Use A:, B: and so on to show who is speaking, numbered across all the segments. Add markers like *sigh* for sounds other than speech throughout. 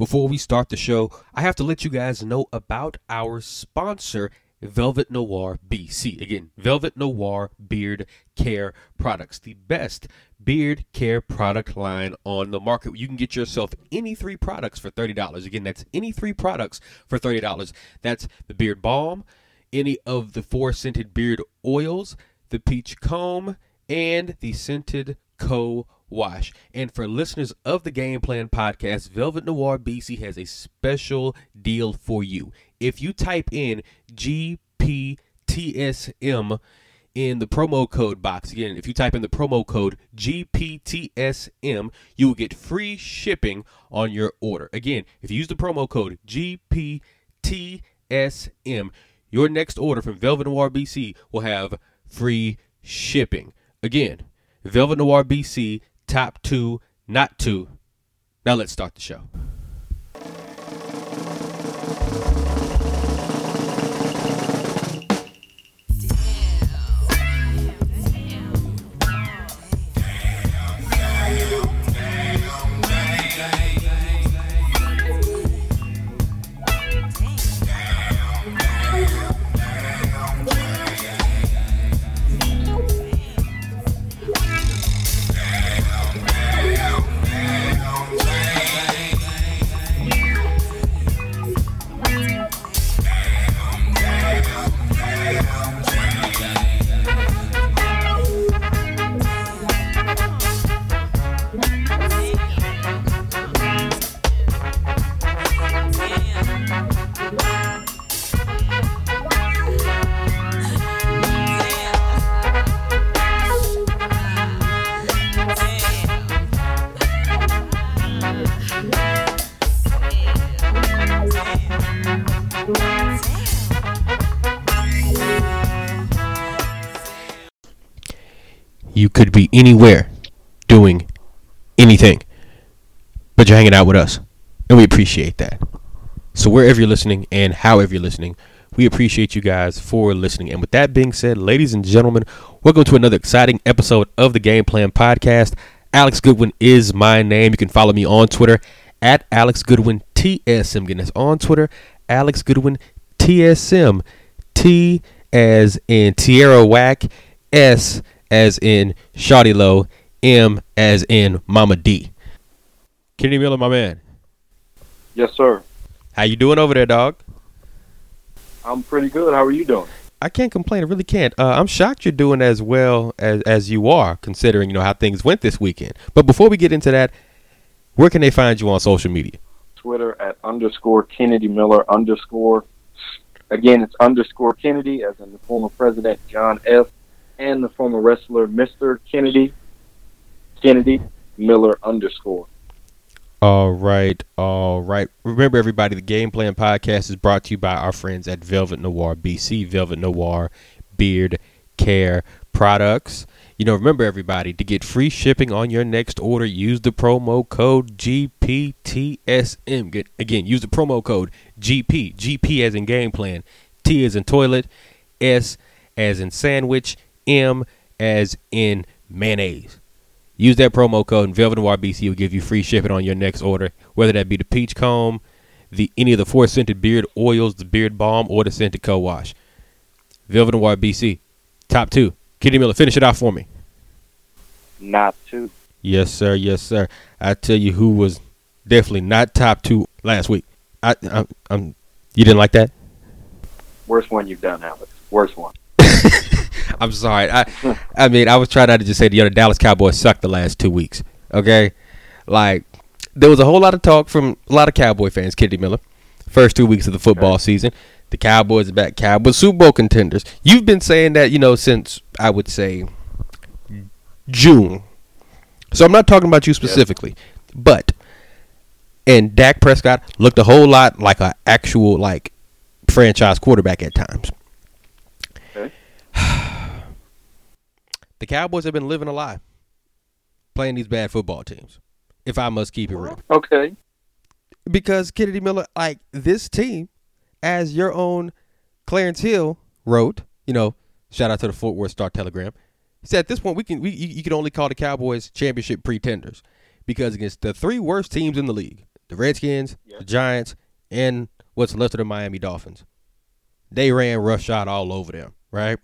A: Before we start the show, I have to let you guys know about our sponsor, Velvet Noir BC. Again, Velvet Noir Beard Care Products, the best beard care product line on the market. You can get yourself any three products for $30. Again, that's any three products for $30. That's the beard balm, any of the four scented beard oils, the peach comb, and the scented co wash. And for listeners of the Game Plan podcast, Velvet Noir BC has a special deal for you. If you type in GPTSM in the promo code box, again, if you type in the promo code GPTSM, you will get free shipping on your order. Again, if you use the promo code GPTSM, your next order from Velvet Noir BC will have free shipping. Again, Velvet Noir BC, top two, not two. Now let's start the show. You could be anywhere doing anything, but you're hanging out with us, and we appreciate that. So, wherever you're listening and however you're listening, we appreciate you guys for listening. And with that being said, ladies and gentlemen, welcome to another exciting episode of the Game Plan Podcast. Alex Goodwin is my name. You can follow me on Twitter at Alex Goodwin TSM. Again, that's on Twitter, Alex Goodwin TSM. T as in Tierra Whack, S as in Shawty Lo, M as in Mama D. Kenny Miller, my man.
B: Yes, sir.
A: How you doing over there, dog?
B: I'm pretty good. How are you doing?
A: I can't complain. I really can't. Uh, I'm shocked you're doing as well as as you are, considering you know how things went this weekend. But before we get into that, where can they find you on social media?
B: Twitter at underscore Kennedy Miller underscore. Again, it's underscore Kennedy, as in the former president John F. and the former wrestler Mr. Kennedy. Kennedy Miller underscore.
A: All right, all right. Remember, everybody, the Game Plan Podcast is brought to you by our friends at Velvet Noir BC, Velvet Noir Beard Care Products. You know, remember, everybody, to get free shipping on your next order, use the promo code GPTSM. Get, again, use the promo code GP, GP as in Game Plan, T as in toilet, S as in sandwich, M as in mayonnaise. Use that promo code and Velvet Noir BC will give you free shipping on your next order, whether that be the peach comb, the any of the four scented beard oils, the beard balm, or the scented co-wash. Velvet Noir BC, top two. Kitty Miller, finish it out for me.
B: Not two.
A: Yes, sir. Yes, sir. I tell you who was definitely not top two last week. I, I I'm. You didn't like that?
B: Worst one you've done, Alex. Worst one. *laughs* *laughs*
A: I'm sorry. I I mean, I was trying not to just say the other Dallas Cowboys sucked the last two weeks. Okay, like there was a whole lot of talk from a lot of Cowboy fans. Kitty Miller, first two weeks of the football
B: Okay.
A: season, the Cowboys are back. Cowboys Super Bowl contenders. You've been saying that you know since I would say June. So I'm not talking about you specifically, but and Dak Prescott looked a whole lot like an actual like franchise quarterback at times.
B: Okay. *sighs* *sighs*
A: The Cowboys have been living a lie, playing these bad football teams. If I must keep it real,
B: Okay.
A: because Kennedy Miller, like this team, as your own Clarence Hill wrote, you know, shout out to the Fort Worth Star Telegram. He said at this point we can we you, you can only call the Cowboys championship pretenders because against the three worst teams in the league, the Redskins,
C: Yeah.
A: the Giants, and what's left of the Miami Dolphins. They ran roughshod all over them? Right.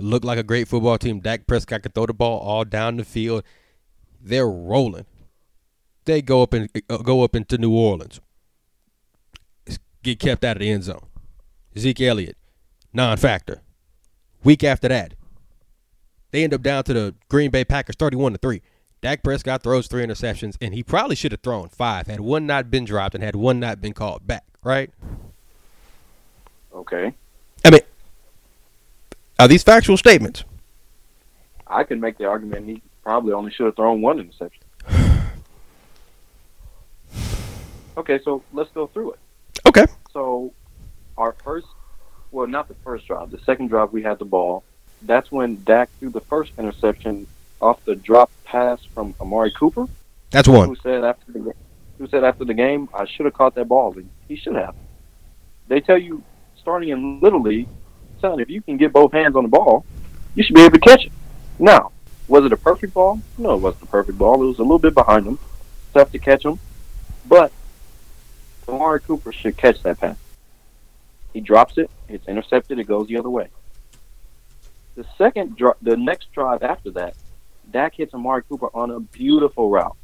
A: Looked like a great football team. Dak Prescott could throw the ball all down the field. They're rolling. They go up and uh, go up into New Orleans. Get kept out of the end zone. Zeke Elliott, non-factor. Week after that, they end up down to the Green Bay Packers, thirty-one to three. Dak Prescott throws three interceptions, and he probably should have thrown five had one not been dropped and had one not been called back. Right?
C: Okay.
A: I mean, are these factual statements?
C: I can make the argument he probably only should have thrown one interception. *sighs* Okay, so let's go through it.
A: Okay.
C: So our first, well, not the first drive, the second drive we had the ball. That's when Dak threw the first interception off the drop pass from Amari Cooper,
A: That's one.
C: who said after the who said after the game, I should have caught that ball. And he should have. They tell you starting in little league, if you can get both hands on the ball, you should be able to catch it. Now, was it a perfect ball? No, it wasn't a perfect ball. It was a little bit behind him, tough to catch him, but Amari Cooper should catch that pass. He drops it, it's intercepted, it goes the other way. The second, the next drive after that, Dak hits Amari Cooper on a beautiful route,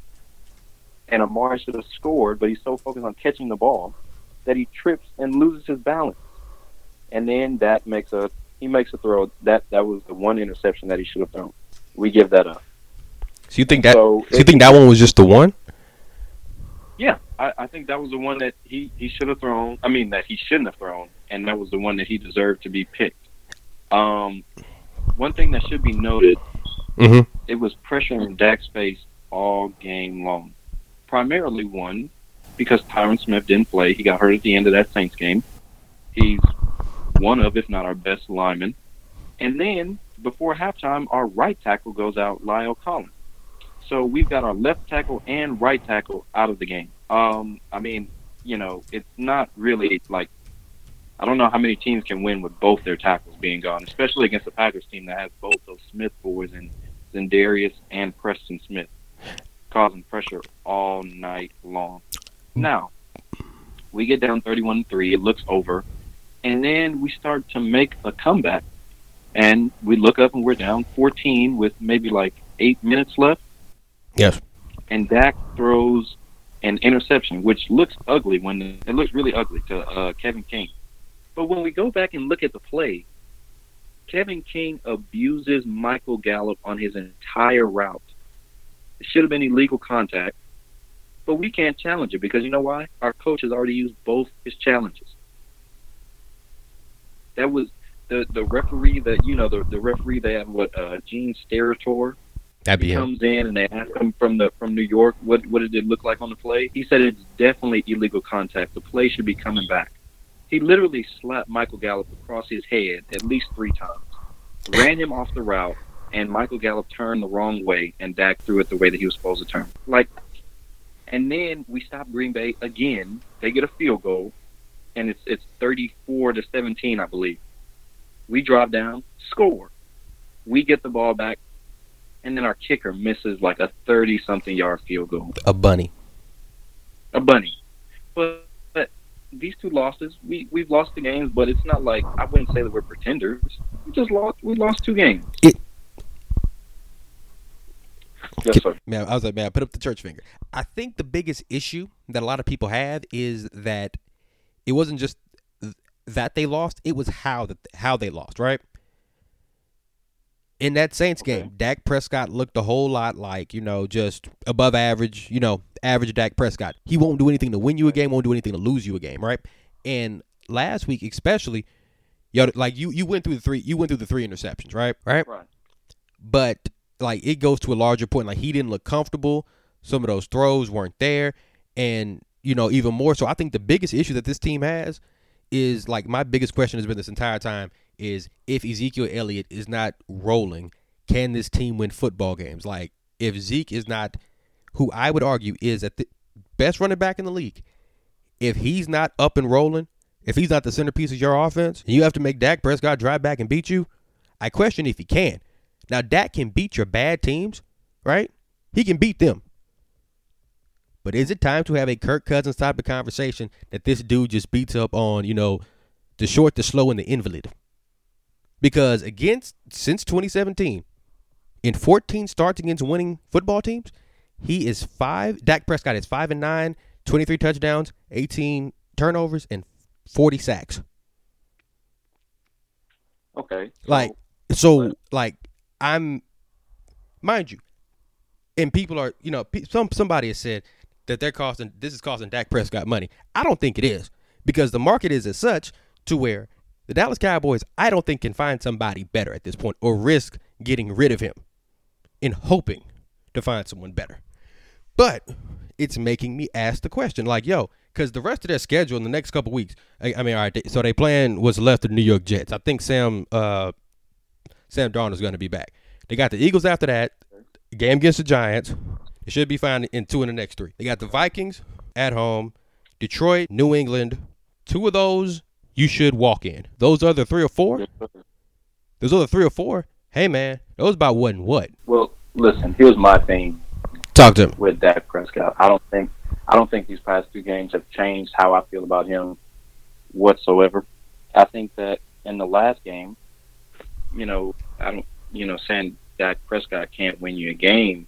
C: and Amari should have scored, but he's so focused on catching the ball that he trips and loses his balance, and then that makes a he makes a throw that that was the one interception that he should have thrown. We give that up.
A: So you think that?
C: So
A: so you think that one was just the one?
C: Yeah, I, I think that was the one that he, he should have thrown. I mean, that he shouldn't have thrown, and that was the one that he deserved to be picked. Um, one thing that should be noted,
A: Mm-hmm.
C: it was pressure in Dak's face all game long. Primarily one, because Tyron Smith didn't play. He got hurt at the end of that Saints game. He's one of, if not our best lineman. And then, before halftime, our right tackle goes out, La'el Collins. So we've got our left tackle and right tackle out of the game. Um, I mean, you know, it's not really like I don't know how many teams can win with both their tackles being gone, especially against the Packers team that has both those Smith boys and Za'Darius and Preston Smith causing pressure all night long. Now, we get down 31-3, it looks over, and then we start to make a comeback. And we look up and we're down 14 with maybe like 8 minutes left
A: Yes.
C: and Dak throws an interception, which looks ugly when it looks really ugly to uh, Kevin King. But when we go back and look at the play, Kevin King abuses Michael Gallup on his entire route. It should have been illegal contact, but we can't challenge it because you know why? Our coach has already used both his challenges. That was the the referee that you know the the referee they have what uh, Gene Steratore
A: That'd be him.
C: comes in and they ask him from the from New York what what did it look like on the play. He said it's definitely illegal contact. The play should be coming back. He literally slapped Michael Gallup across his head at least three times, ran him off the route, and Michael Gallup turned the wrong way, and Dak threw it the way that he was supposed to turn. Like, and then we stop Green Bay again. They get a field goal, and it's it's thirty four to seventeen, I believe. We drive down, score. We get the ball back and then our kicker misses like a 30 something yard field goal.
A: A bunny.
C: A bunny. But, but these two losses, we, we've lost the games, but it's not like, I wouldn't say that we're pretenders. We just lost, we lost two games.
A: It-
C: yes, sir.
A: Man, I was like, man, put up the church finger. I think the biggest issue that a lot of people have is that it wasn't just th- that they lost; it was how that how they lost. Right in that Saints
C: Okay.
A: game, Dak Prescott looked a whole lot like you know just above average. You know, average Dak Prescott. He won't do anything to win you a game. Won't do anything to lose you a game. Right. And last week, especially, yo, like you you went through the three you went through the three interceptions. Right. Right
C: Right.
A: but like it goes to a larger point. Like he didn't look comfortable. Some of those throws weren't there, and you know even more so. I think the biggest issue that this team has is like my biggest question has been this entire time is if Ezekiel Elliott is not rolling, can this team win football games? Like if Zeke is not, who I would argue is at the best running back in the league, if he's not up and rolling, if he's not the centerpiece of your offense, and you have to make Dak Prescott drive back and beat you, I question if he can. Now Dak can beat your bad teams, right? He can beat them. But is it time to have a Kirk Cousins type of conversation that this dude just beats up on, you know, the short, the slow, and the invalid? Because against since 2017, in 14 starts against winning football teams, he is five. Dak Prescott is five and nine, 23 touchdowns, 18 turnovers, and 40 sacks.
C: Okay.
A: Like so, like I'm, mind you, and people are, you know, some somebody has said that they're costing this is costing Dak Prescott money. I don't think it is because the market is as such to where the Dallas Cowboys, I don't think can find somebody better at this point or risk getting rid of him in hoping to find someone better. But it's making me ask the question, like, yo, because the rest of their schedule in the next couple weeks, I, I mean, all right, they, so they plan what's left of the New York Jets. I think Sam uh, Sam Darnold is going to be back. They got the Eagles after that. Game against the Giants. They should be fine in two in the next three. They got the Vikings at home, Detroit, New England. Two of those you should walk in. Those other three or four, those other three or four, hey man, those about what and what.
C: Well, listen. Here's my thing
A: Talk to him.
C: with Dak Prescott. I don't think I don't think these past two games have changed how I feel about him whatsoever. I think that in the last game, you know, I don't, you know, saying Dak Prescott can't win you a game.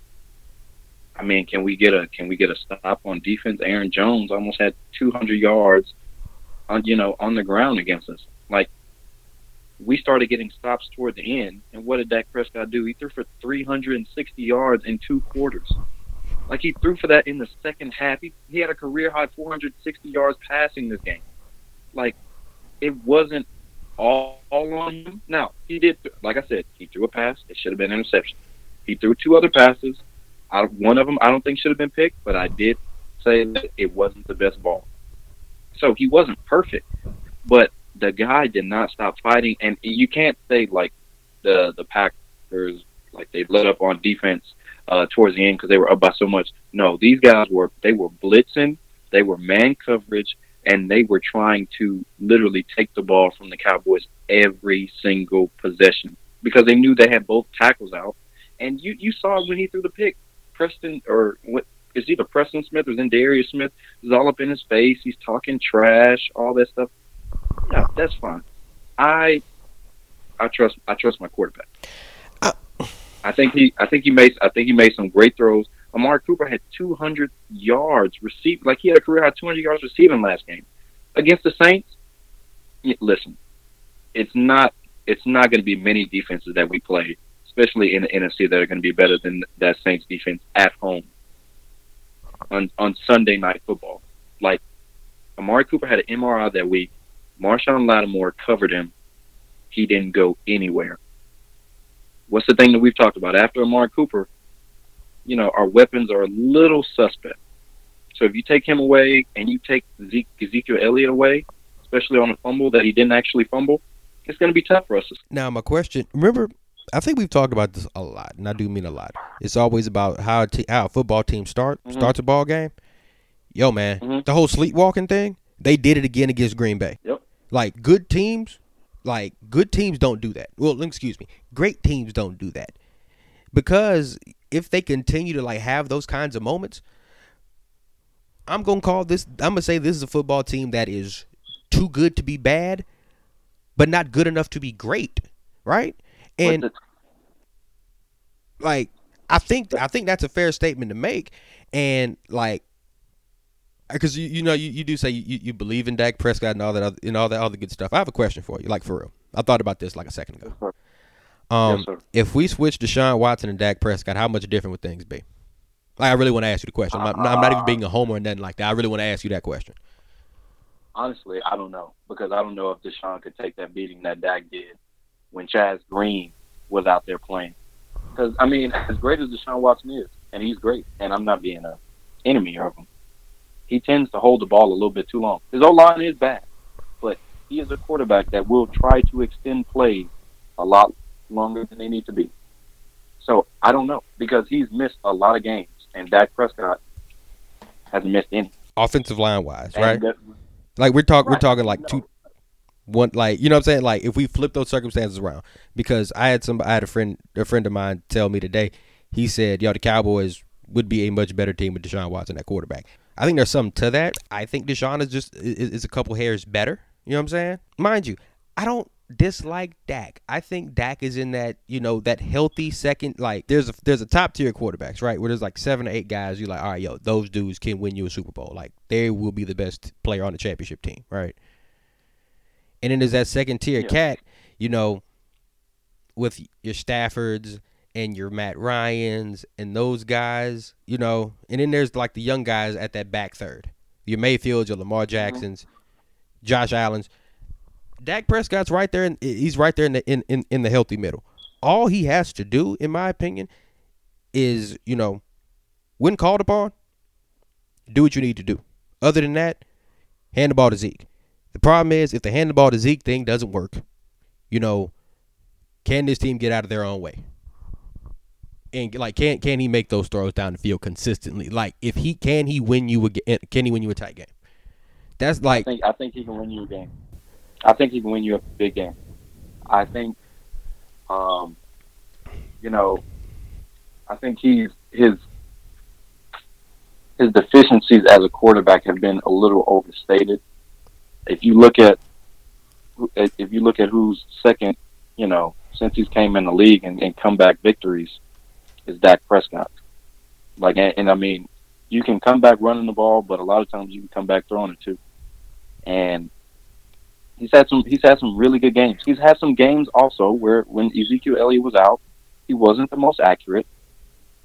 C: I mean, can we get a can we get a stop on defense? Aaron Jones almost had 200 yards on you know on the ground against us. Like we started getting stops toward the end, and what did Dak Prescott do? He threw for 360 yards in two quarters. Like he threw for that in the second half. He, he had a career high 460 yards passing this game. Like it wasn't all, all on him. Now he did, like I said, he threw a pass. It should have been an interception. He threw two other passes. I, one of them I don't think should have been picked, but I did say that it wasn't the best ball. So he wasn't perfect, but the guy did not stop fighting. And you can't say like the the Packers like they let up on defense uh, towards the end because they were up by so much. No, these guys were they were blitzing, they were man coverage, and they were trying to literally take the ball from the Cowboys every single possession because they knew they had both tackles out. And you you saw when he threw the pick, Preston or what is either Preston Smith or Za'Darius Smith is all up in his face. He's talking trash, all that stuff. Yeah, that's fine. I I trust I trust my quarterback.
A: Uh,
C: I think he I think he made I think he made some great throws. Amari Cooper had 200 yards received, like he had a career high 200 yards receiving last game against the Saints. Listen, it's not it's not going to be many defenses that we play, especially in the NFC, that are going to be better than that Saints defense at home on on Sunday night football. Like Amari Cooper had an MRI that week. Marshon Lattimore covered him. He didn't go anywhere. What's the thing that we've talked about after Amari Cooper? You know, our weapons are a little suspect. So if you take him away and you take Zeke, Ezekiel Elliott away, especially on a fumble that he didn't actually fumble, it's going to be tough for us.
A: Now, my question. Remember, I think we've talked about this a lot, and I do mean a lot. It's always about how a, te- how a football team start
C: Mhm.
A: starts a ball game. Yo, man,
C: Mhm.
A: the whole sleepwalking thing. They did it again against Green Bay.
C: Yep.
A: Like good teams, like good teams don't do that. Well, excuse me, great teams don't do that because if they continue to like have those kinds of moments, I'm gonna call this. I'm gonna say this is a football team that is too good to be bad, but not good enough to be great, right? And like I think I think that's a fair statement to make, and like because you you know you, you do say you, you believe in Dak Prescott and all that other, and all that other good stuff. I have a question for you, like for real. I thought about this like a second ago. Um,
C: Yes,
A: if we switch Deshaun Watson and Dak Prescott, how much different would things be? Like I really want to ask you the question. I'm not, I'm not even being a homer or nothing like that. I really want to ask you that question.
C: honestly, I don't know because I don't know if Deshaun could take that beating that Dak did when Chaz Green was out there playing. Because I mean, *laughs* as great as Deshaun Watson is, and he's great, and I'm not being a enemy of him, he tends to hold the ball a little bit too long. His O line is bad, but he is a quarterback that will try to extend plays a lot longer than they need to be. So I don't know because he's missed a lot of games, and Dak Prescott hasn't missed any.
A: Offensive line wise, right? Like we're talking, we're talking like
C: No.
A: two, one, like you know what I'm saying. Like if we flip those circumstances around, because I had some, I had a friend, a friend of mine tell me today. He said, "Yo, the Cowboys would be a much better team with Deshaun Watson at quarterback. I think there's something to that. I think Deshaun is just is, is a couple hairs better. You know what I'm saying? Mind you, I don't dislike Dak. I think Dak is in that you know that healthy second. Like there's a there's a top tier quarterbacks right where there's like seven or eight guys. You're like, all right, yo, those dudes can win you a Super Bowl. Like they will be the best player on the championship team, right? And then there's that second tier
C: Yeah.
A: cat. You know, with your Staffords and your Matt Ryans and those guys, you know, and then there's like the young guys at that back third. Your Mayfields, your Lamar mm-hmm. Jacksons, Josh Allen's. Dak Prescott's right there and he's right there in the in, in, in the healthy middle. All he has to do, in my opinion, is, you know, when called upon, do what you need to do. Other than that, hand the ball to Zeke. The problem is if the hand the ball to Zeke thing doesn't work, you know, can this team get out of their own way? And like, can can he make those throws down the field consistently? Like, if he can, he win you a can he win you a tight game? That's
C: I
A: like,
C: think I think he can win you a game. I think he can win you a big game. I think, um, you know, I think he's his his deficiencies as a quarterback have been a little overstated. If you look at if you look at who's second, you know, since he's came in the league and, and comeback victories, is Dak Prescott. Like, and, and I mean, you can come back running the ball, but a lot of times you can come back throwing it too. And he's had some he's had some really good games. He's had some games also where when Ezekiel Elliott was out, he wasn't the most accurate.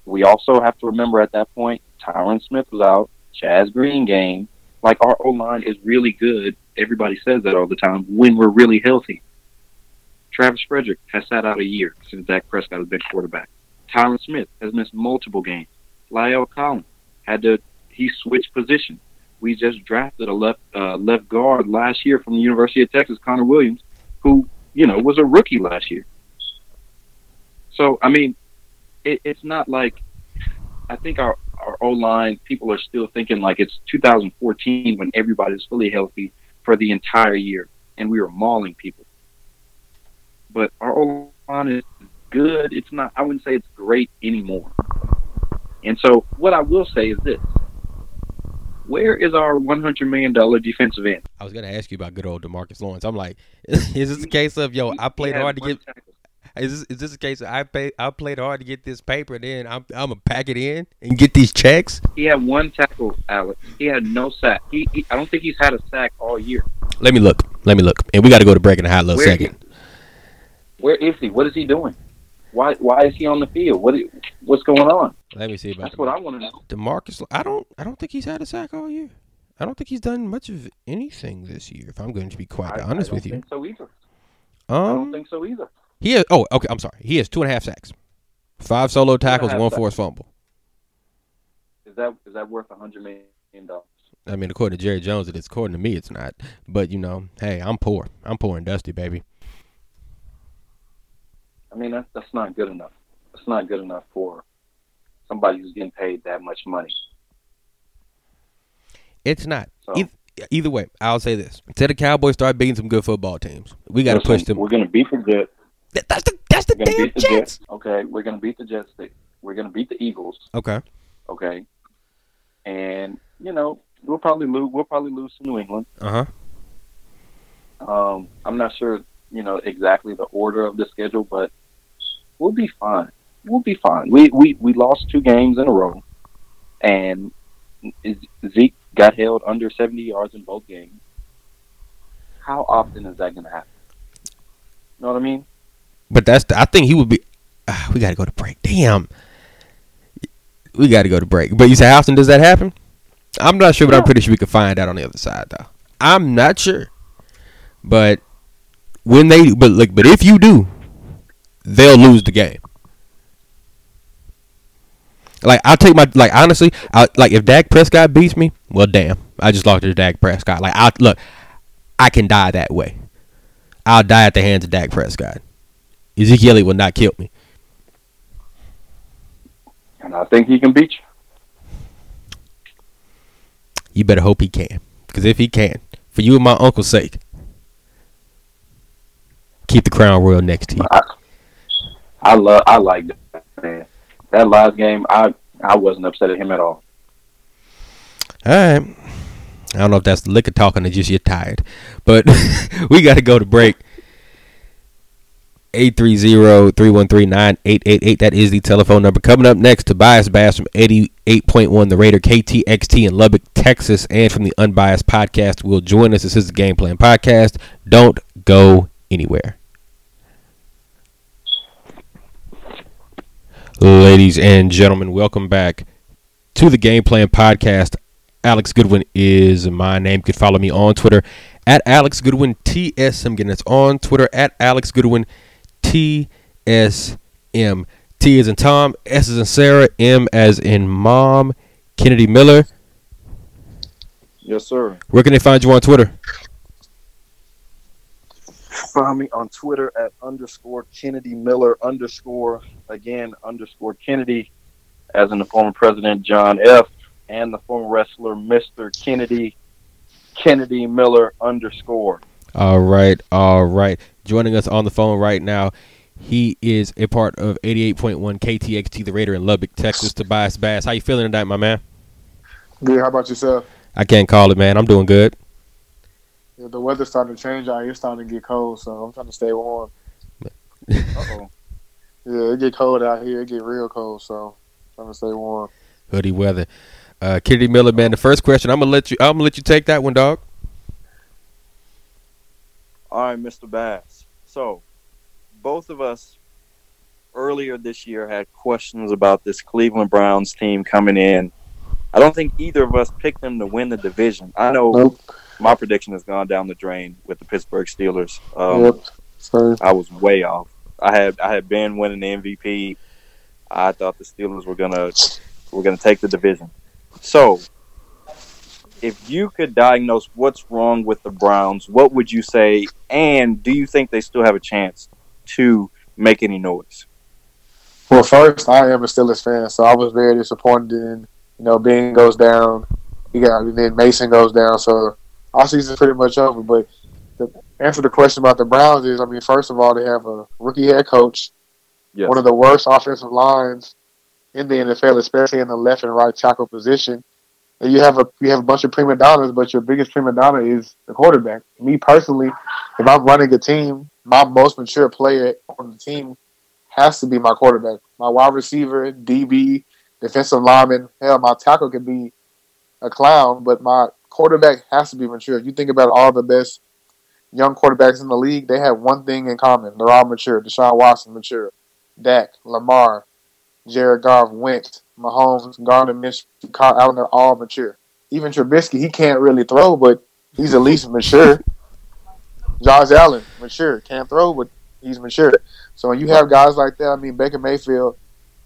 C: We also have to remember at that point Tyron Smith was out, Chaz Green game. Like our O line is really good. Everybody says that all the time when we're really healthy. Travis Frederick has sat out a year since Dak Prescott has been quarterback. Tyron Smith has missed multiple games. La'el Collins had to he switched position. We just drafted a left uh, left guard last year from the University of Texas, Connor Williams, who you know was a rookie last year. So I mean, it, it's not like I think our our O line people are still thinking like it's 2014 when everybody's fully healthy for the entire year and we were mauling people. But our O line is good. It's not. I wouldn't say it's great anymore. And so, what I will say is this: Where is our 100 million dollar defensive end?
A: I was gonna ask you about good old Demarcus Lawrence. I'm like, *laughs* is this a case of yo? I played hard to get.
C: tackle.
A: Is this, is this a case of I pay I played hard to get this paper, then I'm I'm gonna pack it in and get these checks?
C: He had one tackle, Alex. He had no sack. He, he I don't think he's had a sack all year.
A: Let me look. Let me look. And we got to go to break in a hot little
C: Where
A: second.
C: Where is he? What is he doing? Why why is he on the field? What is- what's going on?
A: Let me see about
C: That's what I want to know.
A: Demarcus. I don't. I don't think he's had a sack all year. I don't think he's done much of anything this year. If I'm going to be quite
C: I,
A: honest
C: I don't
A: with you,
C: think so either. I don't
A: um,
C: think so either.
A: He has. Oh, okay. I'm sorry. He has two and a half sacks, five solo tackles, one forced fumble.
C: Is that is that worth a hundred million dollars?
A: I mean, according to Jerry Jones, it is. According to me, it's not. But you know, hey, I'm poor. I'm poor and dusty, baby.
C: I mean, that's that's not good enough. That's not good enough for somebody who's getting paid that much money.
A: It's not.
C: So
A: Eith- either way, I'll say this: until the Cowboys start beating some good football teams, we got to push them.
C: We're going to beat for Jets.
A: That- That's the that's the
C: We're going to
A: damn
C: beat the
A: Jets.
C: Jets. Okay, we're going to beat the Jets. We're going to beat the Eagles.
A: Okay.
C: Okay, and you know we'll probably lose. We'll probably lose to New England.
A: Uh huh.
C: Um, I'm not sure, you know, exactly the order of the schedule, but we'll be fine. We'll be fine. We we we lost two games in a row, and Zeke got held under 70 yards in both games. How often is that going to happen? You know what I mean?
A: But that's the, I think he would be. ah, we got to go to break. Damn. We got to go to break. But you say how often does that happen? I'm not sure, but I'm pretty sure we can find out on the other side, though. I'm not sure, but when they but like but if you do, they'll lose the game. Like I'll take my like honestly, I like if Dak Prescott beats me, well damn, I just lost to Dak Prescott. Like I look, I can die that way. I'll die at the hands of Dak Prescott. Ezekiel Elliott will not kill me.
C: And I think he can beat you.
A: You better hope he can, because if he can, for you and my uncle's sake, keep the crown royal next to you.
C: I, I love. I like that man. That last game, I I wasn't upset at him at all.
A: All right. I don't know if that's the liquor talking or just you're tired, but *laughs* we got to go to break. 830-313-9888. That is the telephone number. Coming up next, Tobias Bass from 88.1 The Raider KTXT in Lubbock, Texas, and from the Unbiased Podcast will join us. This is the Game Plan Podcast. Don't go anywhere. Ladies and gentlemen, welcome back to the Game Plan Podcast. Alex Goodwin is my name. You can follow me on Twitter at Alex Goodwin TS. I'm getting it's on Twitter at Alex Goodwin TSM. T is in Tom, S is in Sarah, M as in Mom. Kennedy Miller.
C: Yes, sir.
A: Where can they find you on Twitter?
C: Find me on Twitter at underscore Kennedy Miller underscore again underscore Kennedy, as in the former president John F. and the former wrestler Mr. Kennedy Kennedy Miller underscore.
A: All right, all right. Joining us on the phone right now, he is a part of 88.1 KTXT, the Raider in Lubbock, Texas. Tobias Bass, how you feeling tonight, my man?
D: Good. How about yourself?
A: I can't call it, man. I'm doing good.
D: Yeah, the weather's starting to change out. It's starting to get cold, so I'm trying to stay warm. *laughs*
C: Uh-oh.
D: Yeah, it get cold out here. It get real cold, so I'm trying to stay warm.
A: Hoodie weather. Uh, Kennedy Miller, man. The first question, I'm gonna let you. I'm gonna let you take that one, dog.
C: All right, Mr. Bass. So, both of us earlier this year had questions about this Cleveland Browns team coming in. I don't think either of us picked them to win the division. I know
D: Nope.
C: my prediction has gone down the drain with the Pittsburgh Steelers. Um,
D: yep.
C: I was way off. I had I had been winning the MVP. I thought the Steelers were gonna were gonna take the division. So, if you could diagnose what's wrong with the Browns, what would you say? And do you think they still have a chance to make any noise?
D: well, first, I am a Steelers fan, so I was very disappointed in, you know, Ben goes down. You got, and then Mason goes down, so our season's pretty much over. But the answer to the question about the Browns is, I mean, first of all, they have a rookie head coach,
C: Yes.
D: one of the worst offensive lines in the NFL, especially in the left and right tackle position. You have a you have a bunch of prima donnas, but your biggest prima donna is the quarterback. Me personally, if I'm running a team, my most mature player on the team has to be my quarterback. My wide receiver, DB, defensive lineman, hell, my tackle can be a clown, but my quarterback has to be mature. You think about all the best young quarterbacks in the league, they have one thing in common. They're all mature. Deshaun Watson, mature. Dak, Lamar, Jared Goff, Wentz, Mahomes, Gardner Minshew, Kyle Allen, they're all mature. Even Trubisky, he can't really throw, but he's at least mature. Josh Allen, mature. Can't throw, but he's mature. So when you have guys like that, I mean, Baker Mayfield,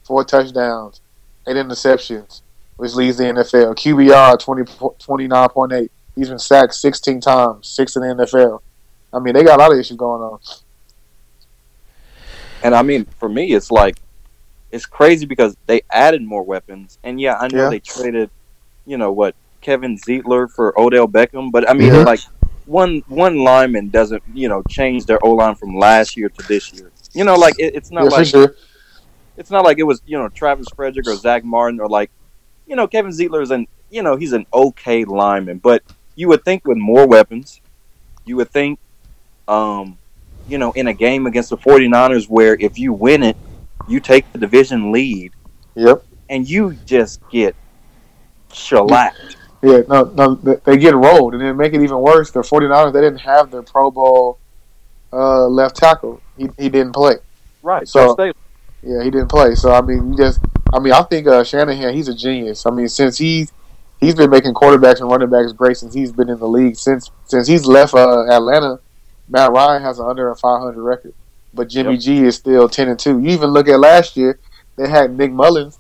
D: four touchdowns, eight interceptions, which leads the NFL. QBR, 20, 29.8. He's been sacked 16 times, six in the NFL. I mean, they got a lot of issues going on.
C: And I mean, for me, it's like it's crazy because they added more weapons, and yeah, I know
D: Yeah.
C: they traded, you know what, Kevin Zeitler for Odell Beckham, but I mean,
D: Yeah.
C: like one one lineman doesn't, you know, change their O line from last year to this year. You know, like it, it's not
D: yeah,
C: like
D: sure.
C: it's not like it was, you know, Travis Frederick or Zach Martin or like, you know, Kevin Zeitler is an, you know, he's an okay lineman, but you would think with more weapons, you would think, um, you know, in a game against the 49ers where if you win it, you take the division lead
D: Yep.
C: and you just get shellacked.
D: Yeah, no, no, they- get rolled, and then make it even worse. The 49ers, they didn't have their Pro Bowl uh, left tackle. He, he didn't play.
C: Right.
D: So-
C: So
D: Yeah, he didn't play. So I mean, you just, I mean, I think uh, Shanahan, he's a genius. I mean, since he's he's been making quarterbacks and running backs great since he's been in the league. Since since he's left uh, Atlanta, Matt Ryan has an under a 500 record, but Jimmy
C: Yep.
D: G is still 10 and two. You even look at last year, they had Nick Mullens.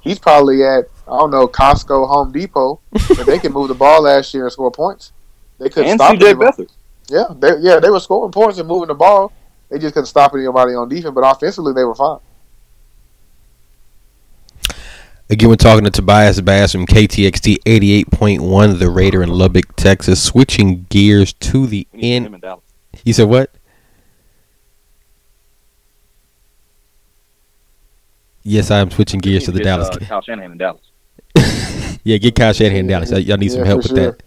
D: He's probably at I don't know Costco, Home Depot, but they can *laughs* move the ball last year and score points. They couldn't
C: and
D: stop
C: CJ
D: anybody.
C: Beathard.
D: Yeah, they yeah they were scoring points and moving the ball. They just couldn't stop anybody on defense, but offensively they were fine.
A: Again, we're talking to Tobias Bass from KTXT 88.1, the Raider in Lubbock, Texas. Switching gears to the end.
C: him in
A: You said what? Yes, I am switching gears to the
C: Get,
A: Dallas.
C: Uh, Kyle Shanahan in Dallas. *laughs*
A: yeah, get Kyle Shanahan in Dallas. Y'all need some
D: Yeah,
A: help with
D: sure.
A: that.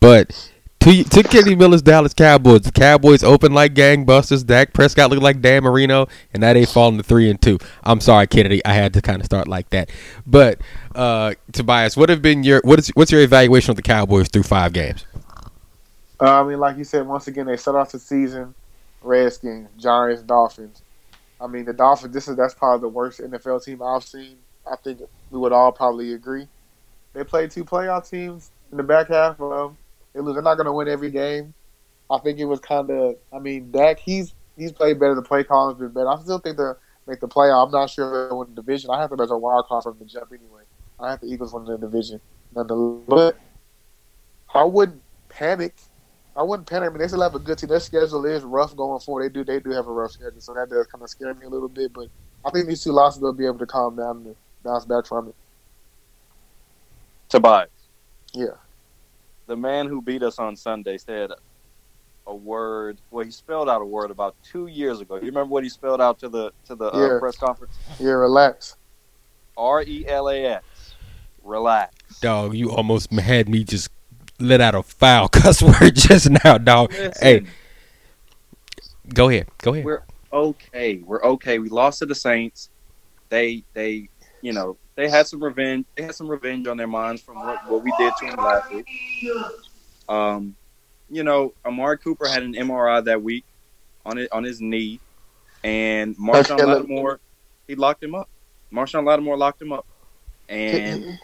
A: But to to Kenny Miller's Dallas Cowboys, the Cowboys open like gangbusters. Dak Prescott looked like Dan Marino, and now they falling to three and two. I'm sorry, Kennedy. I had to kind of start like that. But uh, Tobias, what have been your what is what's your evaluation of the Cowboys through five games?
D: Uh, I mean, like you said, once again, they start off the season Redskins, Giants, Dolphins. I mean, the Dolphins. This is that's probably the worst NFL team I've seen. I think we would all probably agree. They played two playoff teams in the back half. Um, they lose. They're not going to win every game. I think it was kind of. I mean, Dak. He's he's played better. The play calling's been better. I still think they'll make the playoff. I'm not sure if they'll win the division. I have them as a wild card from the jump anyway. I have the Eagles win the division, nonetheless. But I wouldn't panic. I wouldn't panic. I mean, they still have a good team. Their schedule is rough going forward. They do they do have a rough schedule, so that does kind of scare me a little bit. But I think these two losses they'll be able to calm down and bounce back from it.
C: Tobias.
D: Yeah.
C: The man who beat us on Sunday said a word. Well, he spelled out a word about two years ago. You remember what he spelled out to the to the uh, press conference?
D: Yeah, relax.
C: R E L A X. Relax.
A: Dog, you almost had me just let out a foul *laughs* cuss word just now, dog.
C: Listen,
A: Hey, go ahead, go ahead.
C: we're okay. We're okay. We lost to the Saints. They they you know they had some revenge. They had some revenge on their minds from what, what we did to them last week. Um, you know, Amari Cooper had an MRI that week on it on his knee, and Marshon
D: Okay, look-
C: Lattimore he locked him up. Marshon Lattimore locked him up. And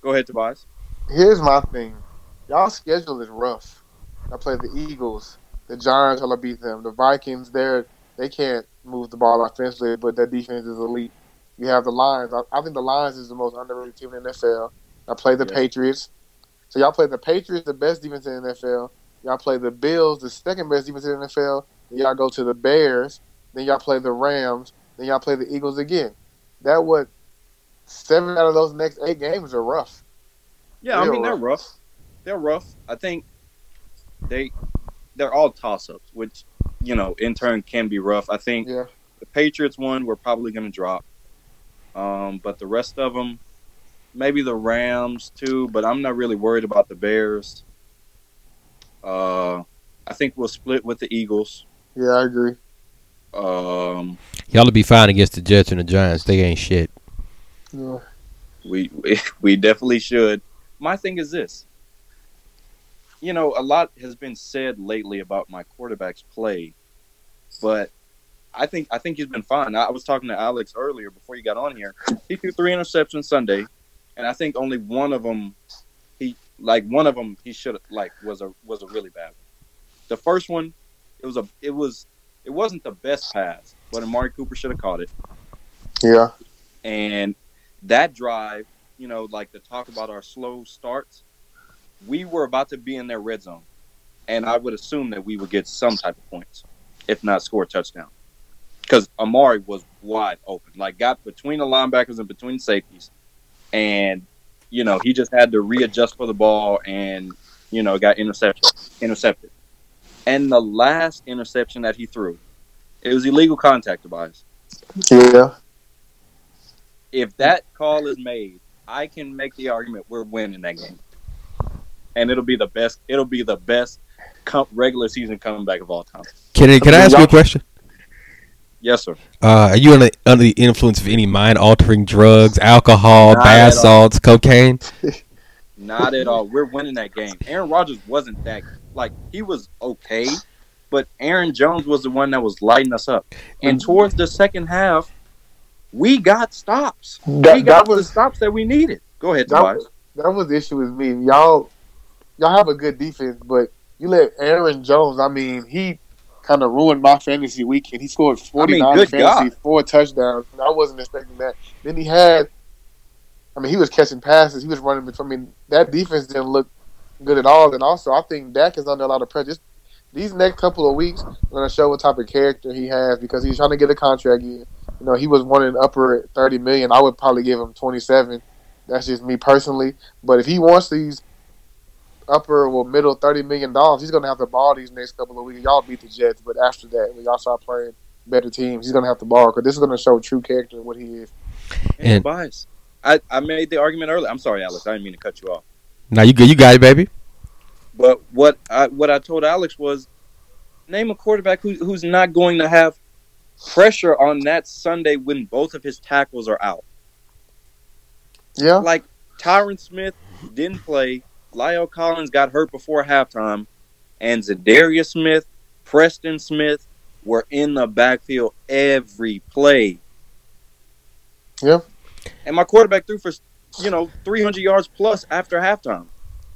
C: go ahead, Tobias.
D: Here's my thing. Y'all schedule is rough. I play the Eagles. The Giants will beat them. The Vikings, they're they can't move the ball offensively, but their defense is elite. You have the Lions. I, I think the Lions is the most underrated team in the NFL. I play the
C: Yeah.
D: Patriots. So y'all play the Patriots, the best defense in the NFL. Y'all play the Bills, the second best defense in the NFL. Then y'all go to the Bears. Then y'all play the Rams. Then y'all play the Eagles again. That would seven out of those next eight games are rough.
C: Yeah, I
D: Real
C: mean they're
D: rough.
C: rough. They're rough. I think they they're all toss ups, which you know in turn can be rough. I think
D: Yeah.
C: the Patriots one we're probably going to drop, um, but the rest of them, maybe the Rams too. But I'm not really worried about the Bears. Uh, I think we'll split with the Eagles.
D: Yeah, I agree.
C: Um,
A: Y'all will be fine against the Jets and the Giants. They ain't shit.
D: Yeah.
C: we *laughs* we definitely should. My thing is this. You know, a lot has been said lately about my quarterback's play, but I think I think he's been fine. I was talking to Alex earlier before you got on here. He threw three interceptions Sunday, and I think only one of them he like one of them he should have like was a was a really bad. One. The first one, it was a it was it wasn't the best pass, but Amari Cooper should have caught it.
D: Yeah.
C: And that drive, you know, like to talk about our slow starts, we were about to be in their red zone. And I would assume that we would get some type of points, if not score a touchdown. Because Amari was wide open, like got between the linebackers and between safeties. And, you know, he just had to readjust for the ball and, you know, got intercepted. intercepted. And the last interception that he threw, it was illegal contact device
D: Yeah.
C: if that call is made, I can make the argument we're winning that game, and it'll be the best. It'll be the best com- regular season comeback of all time.
A: Can I, can I ask you a question?
C: Yes, sir.
A: Uh, are you under, under the influence of any mind altering drugs, alcohol,
C: Not
A: bath salts, cocaine? *laughs*
C: Not at all. We're winning that game. Aaron Rodgers wasn't that like he was okay, but Aaron Jones was the one that was lighting us up. And towards the second half, we got stops. we got
D: was
C: the stops that we needed. Go ahead,
D: that,
C: Tobias.
D: that was the issue with me. Y'all y'all have a good defense, but you let Aaron Jones, I mean, he kind of ruined my fantasy weekend. He scored 49
C: good
D: fantasy,
C: God.
D: four touchdowns. and I wasn't expecting that. Then he had I mean, he was catching passes, he was running between I mean, that defense didn't look good at all. And also I think Dak is under a lot of pressure. These next couple of weeks are gonna show what type of character he has because he's trying to get a contract in. You know, he was wanting upper thirty million. I would probably give him twenty seven. That's just me personally. But if he wants these upper or middle thirty million dollars, he's gonna have to ball these next couple of weeks. Y'all beat the Jets, but after that, when y'all start playing better teams, he's gonna have to ball because this is gonna show true character what he is.
C: And
A: And-
C: bias. I, I made the argument earlier. I'm sorry, Alex. I didn't mean to cut you off.
A: Now you good. You got it, baby.
C: But what I what I told Alex was, name a quarterback who, who's not going to have pressure on that Sunday when both of his tackles are out.
D: Yeah,
C: Like Tyron Smith didn't play. La'el Collins got hurt before halftime, and Za'Darius Smith, Preston Smith were in the backfield every play.
D: Yeah.
C: And my quarterback threw for you know 300 yards plus after halftime.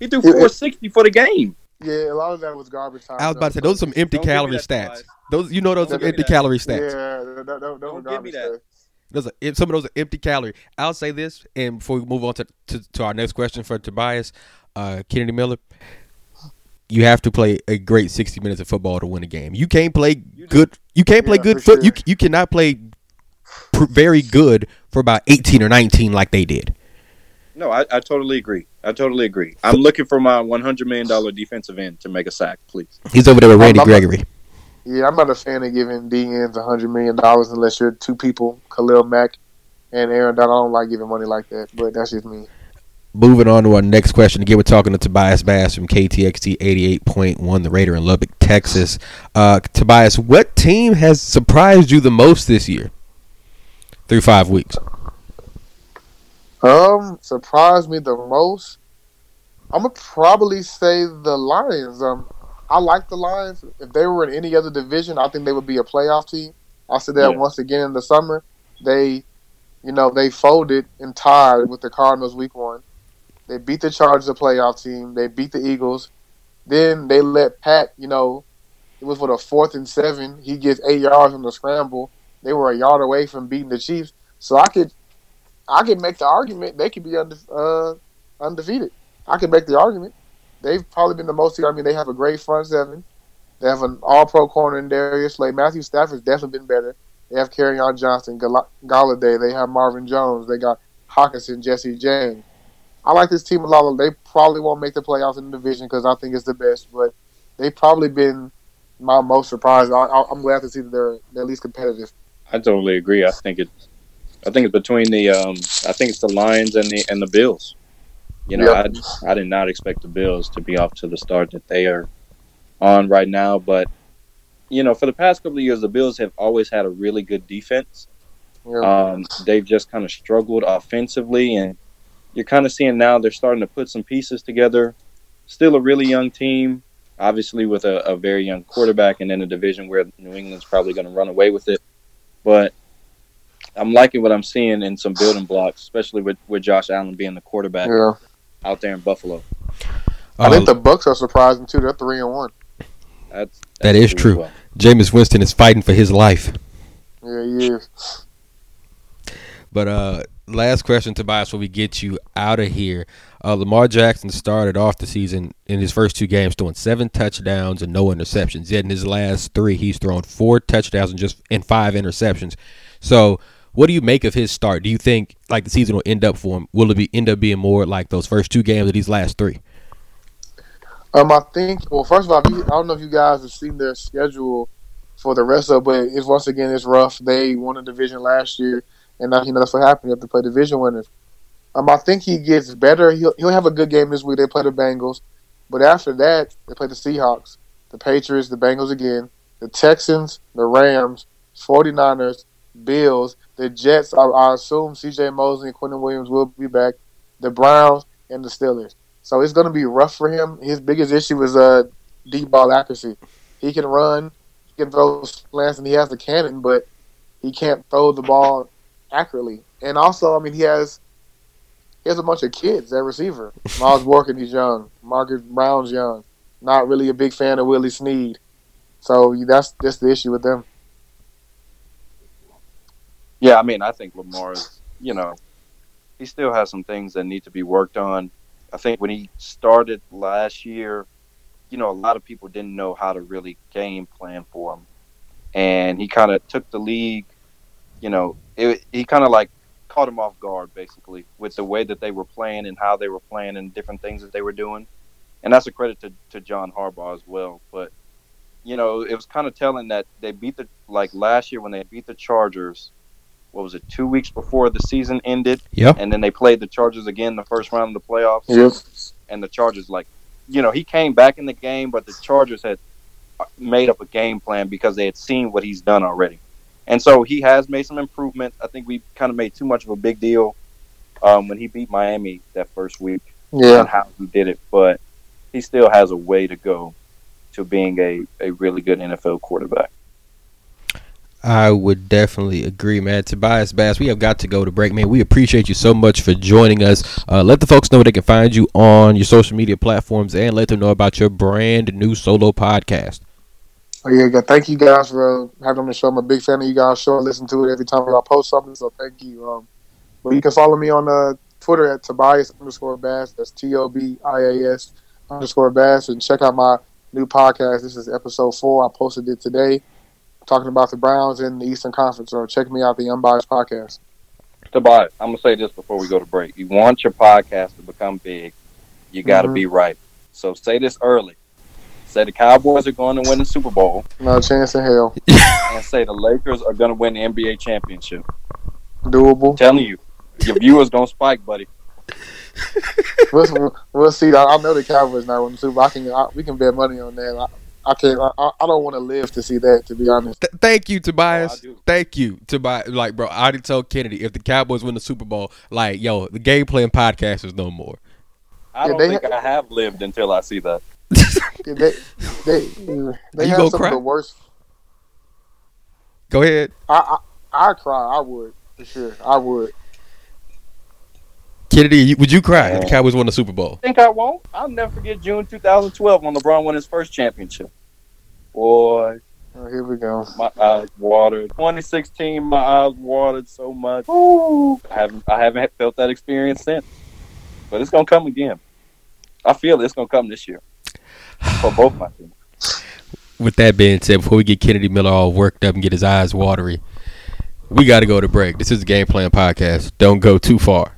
C: He threw
D: Yeah, it-
C: 460 for the game.
D: Yeah. A lot of that was garbage time.
A: I was about to say those are some empty
C: Don't
A: calorie
C: that,
A: stats.
C: Tobias.
A: Those you know those are
C: Don't
A: some
C: give me
A: empty calorie
D: Yeah,
A: stats.
D: that, that, that, those
C: Don't give me
D: garbage
C: that.
D: stats.
A: Those are, some of those are empty calorie. I'll say this, and before we move on to, to, to our next question for Tobias, uh, Kennedy Miller, you have to play a great sixty minutes of football to win a game. You can't play
C: You
A: good. You can't play
D: Yeah,
A: good
D: for
A: foot. You you cannot play pr- very good for about eighteen or nineteen like they did.
C: No, I, I totally agree. I totally agree. I'm looking for my 100 million dollar defensive end to make a sack, please.
A: He's over there with Randy
D: I'm not-
A: Gregory.
D: Yeah, I'm not a fan of giving DNs hundred million dollars unless you're two people, Khalil Mack and Aaron Donald. I don't like giving money like that, but that's just me.
A: Moving on to our next question. Again, we're talking to Tobias Bass from KTXT 88.1, the Raider in Lubbock, Texas. Uh, Tobias, what team has surprised you the most this year? Through five weeks.
D: Um, surprised me the most. I'm gonna probably say the Lions. Um, I like the Lions. If they were in any other division, I think they would be a playoff team. I said that
C: Yeah.
D: once again in the summer. They, you know, they folded and tied with the Cardinals week one. They beat the Chargers, a playoff team. They beat the Eagles. Then they let Pat, you know, it was for the fourth and seven. He gets eight yards on the scramble. They were a yard away from beating the Chiefs. So I could, I can make the argument they could be unde- uh, undefeated. I can make the argument. They've probably been the most. I mean, they have a great front seven. They have an All-Pro corner in Darius Slay. Matthew Stafford's definitely been better. They have Kerryon Johnson, Gall- Golladay. They have Marvin Jones. They got Hockenson, Jesse James. I like this team a lot. They probably won't make the playoffs in the division because I think it's the best, but they've probably been my most surprised. I, I'm glad to see that they're, they're at least competitive.
C: I totally agree. I think it's I think it's between the um I think it's the Lions and the and the Bills. You know,
D: Yeah.
C: I I did not expect the Bills to be off to the start that they are on right now, but you know, for the past couple of years the Bills have always had a really good defense.
D: Yeah.
C: Um, they've just kind of struggled offensively, and you're kind of seeing now they're starting to put some pieces together. Still a really young team, obviously with a, a very young quarterback, and in a division where New England's probably going to run away with it. But I'm liking what I'm seeing in some building blocks, especially with, with Josh Allen being the quarterback
D: yeah.
C: out there in Buffalo.
D: I think
A: Uh,
D: the Bucs are surprising too. They're three and one.
C: That's,
A: That
C: that's
A: true.
C: well.
A: Jameis Winston is fighting for his life.
D: Yeah, he is.
A: But uh, last question, Tobias, before we get you out of here. Uh, Lamar Jackson started off the season in his first two games throwing seven touchdowns and no interceptions. Yet in his last three, he's thrown four touchdowns and just and five interceptions. So, what do you make of his start? Do you think like the season will end up for him? Will it be end up being more like those first two games of these last three?
D: Um, I think. Well, first of all, I don't know if you guys have seen their schedule for the rest of, it, but it's once again it's rough. They won a division last year, and now you know that's what happened. You have to play division winners. Um, I think he gets better. He'll he'll have a good game this week. They play the Bengals, but after that they play the Seahawks, the Patriots, the Bengals again, the Texans, the Rams, 49ers, Bills, the Jets. I, I assume C.J. Mosley and Quinnen Williams will be back. The Browns and the Steelers. So it's going to be rough for him. His biggest issue is uh, deep ball accuracy. He can run, he can throw slants, and he has the cannon, but he can't throw the ball accurately. And also, I mean, he has he has a bunch of kids at receiver. *laughs* Miles Boykin, he's young. Marquise Brown's young. Not really a big fan of Willie Snead. So that's that's the issue with them.
C: Yeah, I mean, I think Lamar's, you know, he still has some things that need to be worked on. I think when he started last year, you know, a lot of people didn't know how to really game plan for him. And he kind of took the league, you know, it, he kind of like caught him off guard basically with the way that they were playing and how they were playing and different things that they were doing. And that's a credit to, to John Harbaugh as well. But you know, it was kind of telling that they beat the like last year when they beat the Chargers. What was it? Two weeks before the season ended,
A: Yep.
C: and then they played the Chargers again the first round of the playoffs.
D: Yep.
C: And the Chargers, like, you know, he came back in the game, but the Chargers had uh, made up a game plan because they had seen what he's done already. And so he has made some improvement. I think we kind of made too much of a big deal um, when he beat Miami that first week
D: Yeah.
C: and how he did it, but he still has a way to go to being a, a really good NFL quarterback.
A: I would definitely agree, man. Tobias Bass, we have got to go to break, man. We appreciate you so much for joining us. Uh, let the folks know they can find you on your social media platforms and let them know about your brand new solo podcast.
D: Oh, yeah. Thank you guys for uh, having me the show. I'm a big fan of you guys' show. I listen to it every time I post something, so thank you. Um, but you can follow me on uh, Twitter at Tobias underscore Bass. That's T O B I A S underscore Bass. And check out my new podcast. This is episode four. I posted it today, talking about the Browns in the Eastern Conference. or check me out, the Unbiased Podcast.
C: Tobias, I'm gonna say this before we go to break. You want your podcast to become big, you got to
D: Mhm.
C: be right. So say this early. Say the Cowboys are going to win the Super Bowl,
D: No chance in hell. *laughs*
C: and say the Lakers are going to win the NBA championship.
D: Doable.
C: I'm telling you, your viewers gonna spike, buddy.
D: we'll, we'll see. I, I know the Cowboys not winning the Super Bowl. I can, I, we can bet money on that. I, I can't. I, I don't want to live to see that. To be honest.
A: Th- thank you,
C: Oh,
A: Tobias.
C: do.
A: thank you, Tobias. Like, bro, I already told Kennedy if the Cowboys win the Super Bowl, like, yo, the game playing podcast is no more.
C: I
D: Yeah,
C: don't
D: they
C: think I have lived until I see that. *laughs*
D: Yeah, they they *laughs* they
A: You
D: have
A: gonna
D: some
A: cry?
D: of the worst.
A: Go ahead,
D: I I I cry. I would for sure. I would.
A: Kennedy. Would you cry if the oh. Cowboys won the Super Bowl?
C: think I won't. I'll never forget June 2012 when LeBron won his first championship. Boy,
D: Oh, here we go.
C: my eyes watered. 2016, my eyes watered so much. Ooh. I haven't I haven't felt that experience since. But it's gonna come again. I feel it's gonna come this year for *sighs* both my teams.
A: With that being said, before we get Kennedy Miller all worked up and get his eyes watery, we got to go to break. This is the Game Plan Podcast. Don't go too far.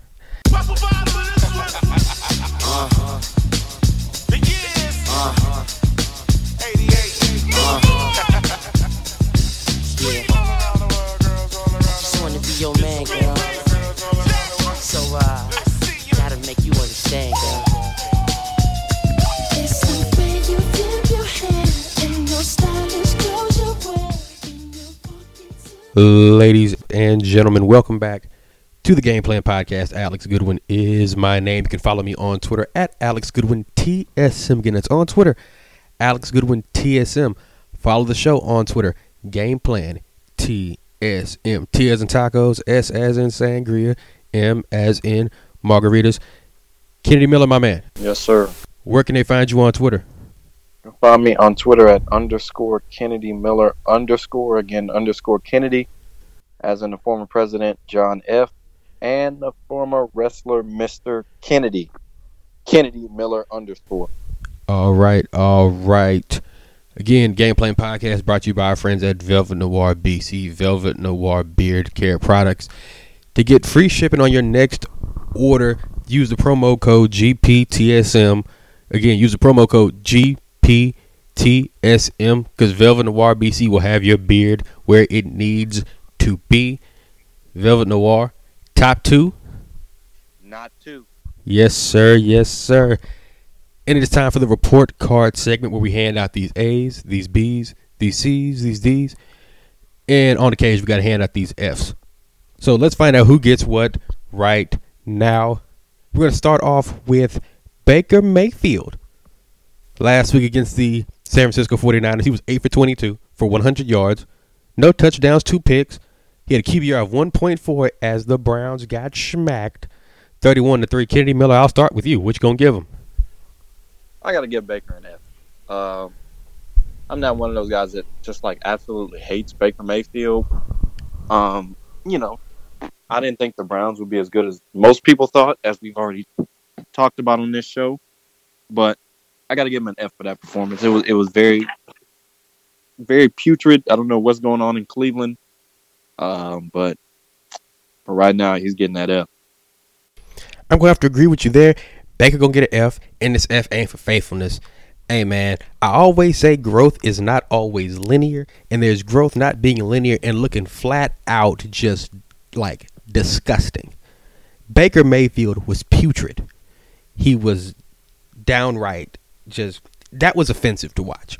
A: Ladies and gentlemen, welcome back to the Game Plan Podcast. Alex Goodwin is my name. You can follow me on Twitter at Alex Goodwin TSM. Again, it's on Twitter, Alex Goodwin TSM. Follow the show on Twitter, Game Plan TSM. T as in tacos, S as in sangria, M as in margaritas. Kennedy Miller, my man.
C: Yes, sir.
A: Where can they find you on Twitter?
C: You can Find me on Twitter at underscore Kennedy Miller underscore again underscore Kennedy, as in the former president John F. and the former wrestler Mr. Kennedy. Kennedy Miller underscore.
A: All right, all right. Again, Game Plan Podcast brought to you by our friends at Velvet Noir BC, Velvet Noir Beard Care Products. To get free shipping on your next order, use the promo code GPTSM. Again, use the promo code GPTSM because Velvet Noir BC will have your beard where it needs to be. Velvet Noir, top two.
C: Not two.
A: Yes, sir. Yes, sir. And it is time for the report card segment where we hand out these A's, these B's, these C's, these D's, and on occasion we got to hand out these F's. So let's find out who gets what right now. We're going to start off with Baker Mayfield. Last week against the San Francisco 49ers, he was 8 for 22 for 100 yards, no touchdowns, two picks. He had a QBR of 1.4 as the Browns got smacked 31 to 3. Kennedy Miller, I'll start with you. Which going to give him?
C: I got to give Baker an F. Um, I'm not one of those guys that just like absolutely hates Baker Mayfield. Um, you know, I didn't think the Browns would be as good as most people thought, as we've already talked about on this show. But I got to give him an F for that performance. It was it was very, very putrid. I don't know what's going on in Cleveland, um, but for right now, he's getting that F.
A: I'm to have to agree with you there. Baker to get an F, and this F ain't for faithfulness. Hey man, I always say growth is not always linear, and there's growth not being linear and looking flat out just like disgusting. Baker Mayfield was putrid. He was downright just that was offensive to watch.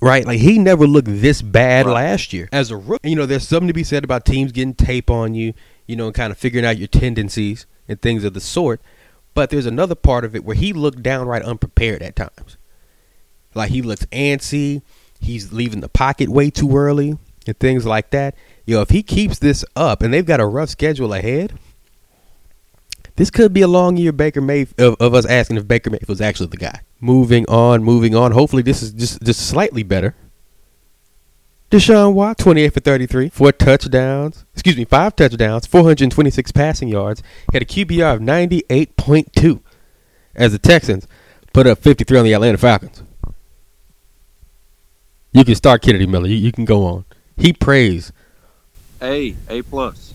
A: Right? Like he never looked this bad
C: Right.
A: last year as a rookie. You know, there's something to be said about teams getting tape on you, you know, and kind of figuring out your tendencies and things of the sort. But there's another part of it where he looked downright unprepared at times. Like he looks antsy, he's leaving the pocket way too early, and things like that. Yo, know, if he keeps this up, and they've got a rough schedule ahead, this could be a long year Baker Mayf of, of us asking if Baker Mayfield was actually the guy. Moving on, moving on. Hopefully, this is just just slightly better. Deshaun Watt, 28 for 33, four touchdowns. Excuse me, five touchdowns, 426 passing yards. He Had a QBR of 98.2 as the Texans put up 53 on the Atlanta Falcons. You can start Kennedy Miller. You, you can go on. He praised.
C: A, A plus.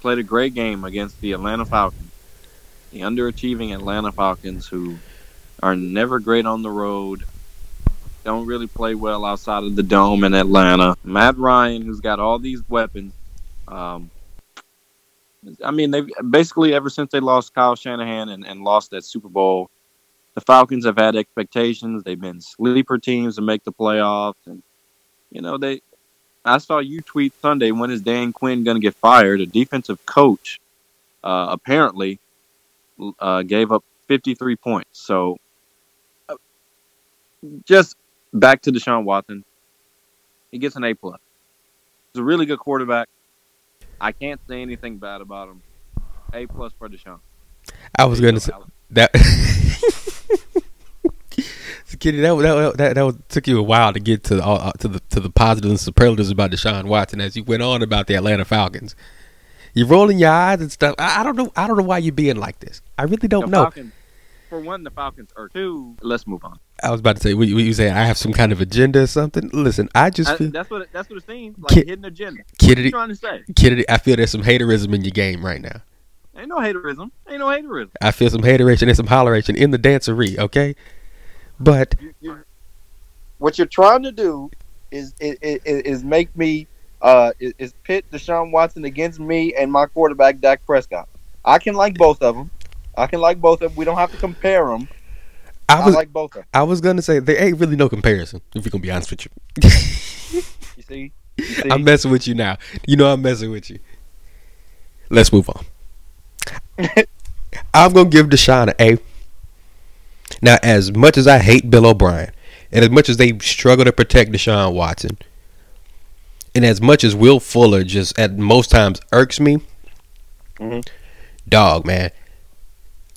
C: Played a great game against the Atlanta Falcons. The underachieving Atlanta Falcons who are never great on the road. Don't really play well outside of the dome in Atlanta. Matt Ryan, who's got all these weapons. Um, I mean, they basically ever since they lost Kyle Shanahan and, and lost that Super Bowl, the Falcons have had expectations. They've been sleeper teams to make the playoffs, and you know they I saw you tweet Sunday when is Dan Quinn going to get fired? A defensive coach uh, apparently uh, gave up 53 points. So just back to Deshaun Watson. He gets an A plus. He's a really good quarterback. I can't say anything bad about him. A plus for Deshaun.
A: I was going to say that. *laughs* Kitty, that that that, that took you a while to get to uh, to the to the positives and superlatives about Deshaun Watson as you went on about the Atlanta Falcons. You're rolling your eyes and stuff. I, I don't know. I don't know why you're being like this. I really don't
C: The
A: know.
C: Falcons, for one, the Falcons are two. Let's move on.
A: I was about to say, what you, what you saying? I have some kind of agenda or something. Listen, I just
C: I,
A: feel
C: that's what that's what it seems like.
A: Kid-
C: hidden agenda. What you
A: Kennedy,
C: trying to say?
A: Kennedy. I feel there's some haterism in your game right now.
C: Ain't no haterism. Ain't no haterism.
A: I feel some hateration and some holleration in the dancery. Okay, but
C: You- you- what you're trying to do is is, is, is make me uh is, is pit Deshaun Watson against me and my quarterback Dak Prescott. I can like both of them. I can like both of them. We don't have to compare them.
A: I
C: I,
A: was
C: like both of them.
A: I was gonna say there ain't really no comparison. If we're gonna be honest with you.
C: You see? You see?
A: I'm messing with you now. You know I'm messing with you. Let's move on. *laughs* I'm gonna give Deshaun an A. Now, as much as I hate Bill O'Brien, and as much as they struggle to protect Deshaun Watson, and as much as Will Fuller just at most times irks me,
C: Mhm.
A: dog man.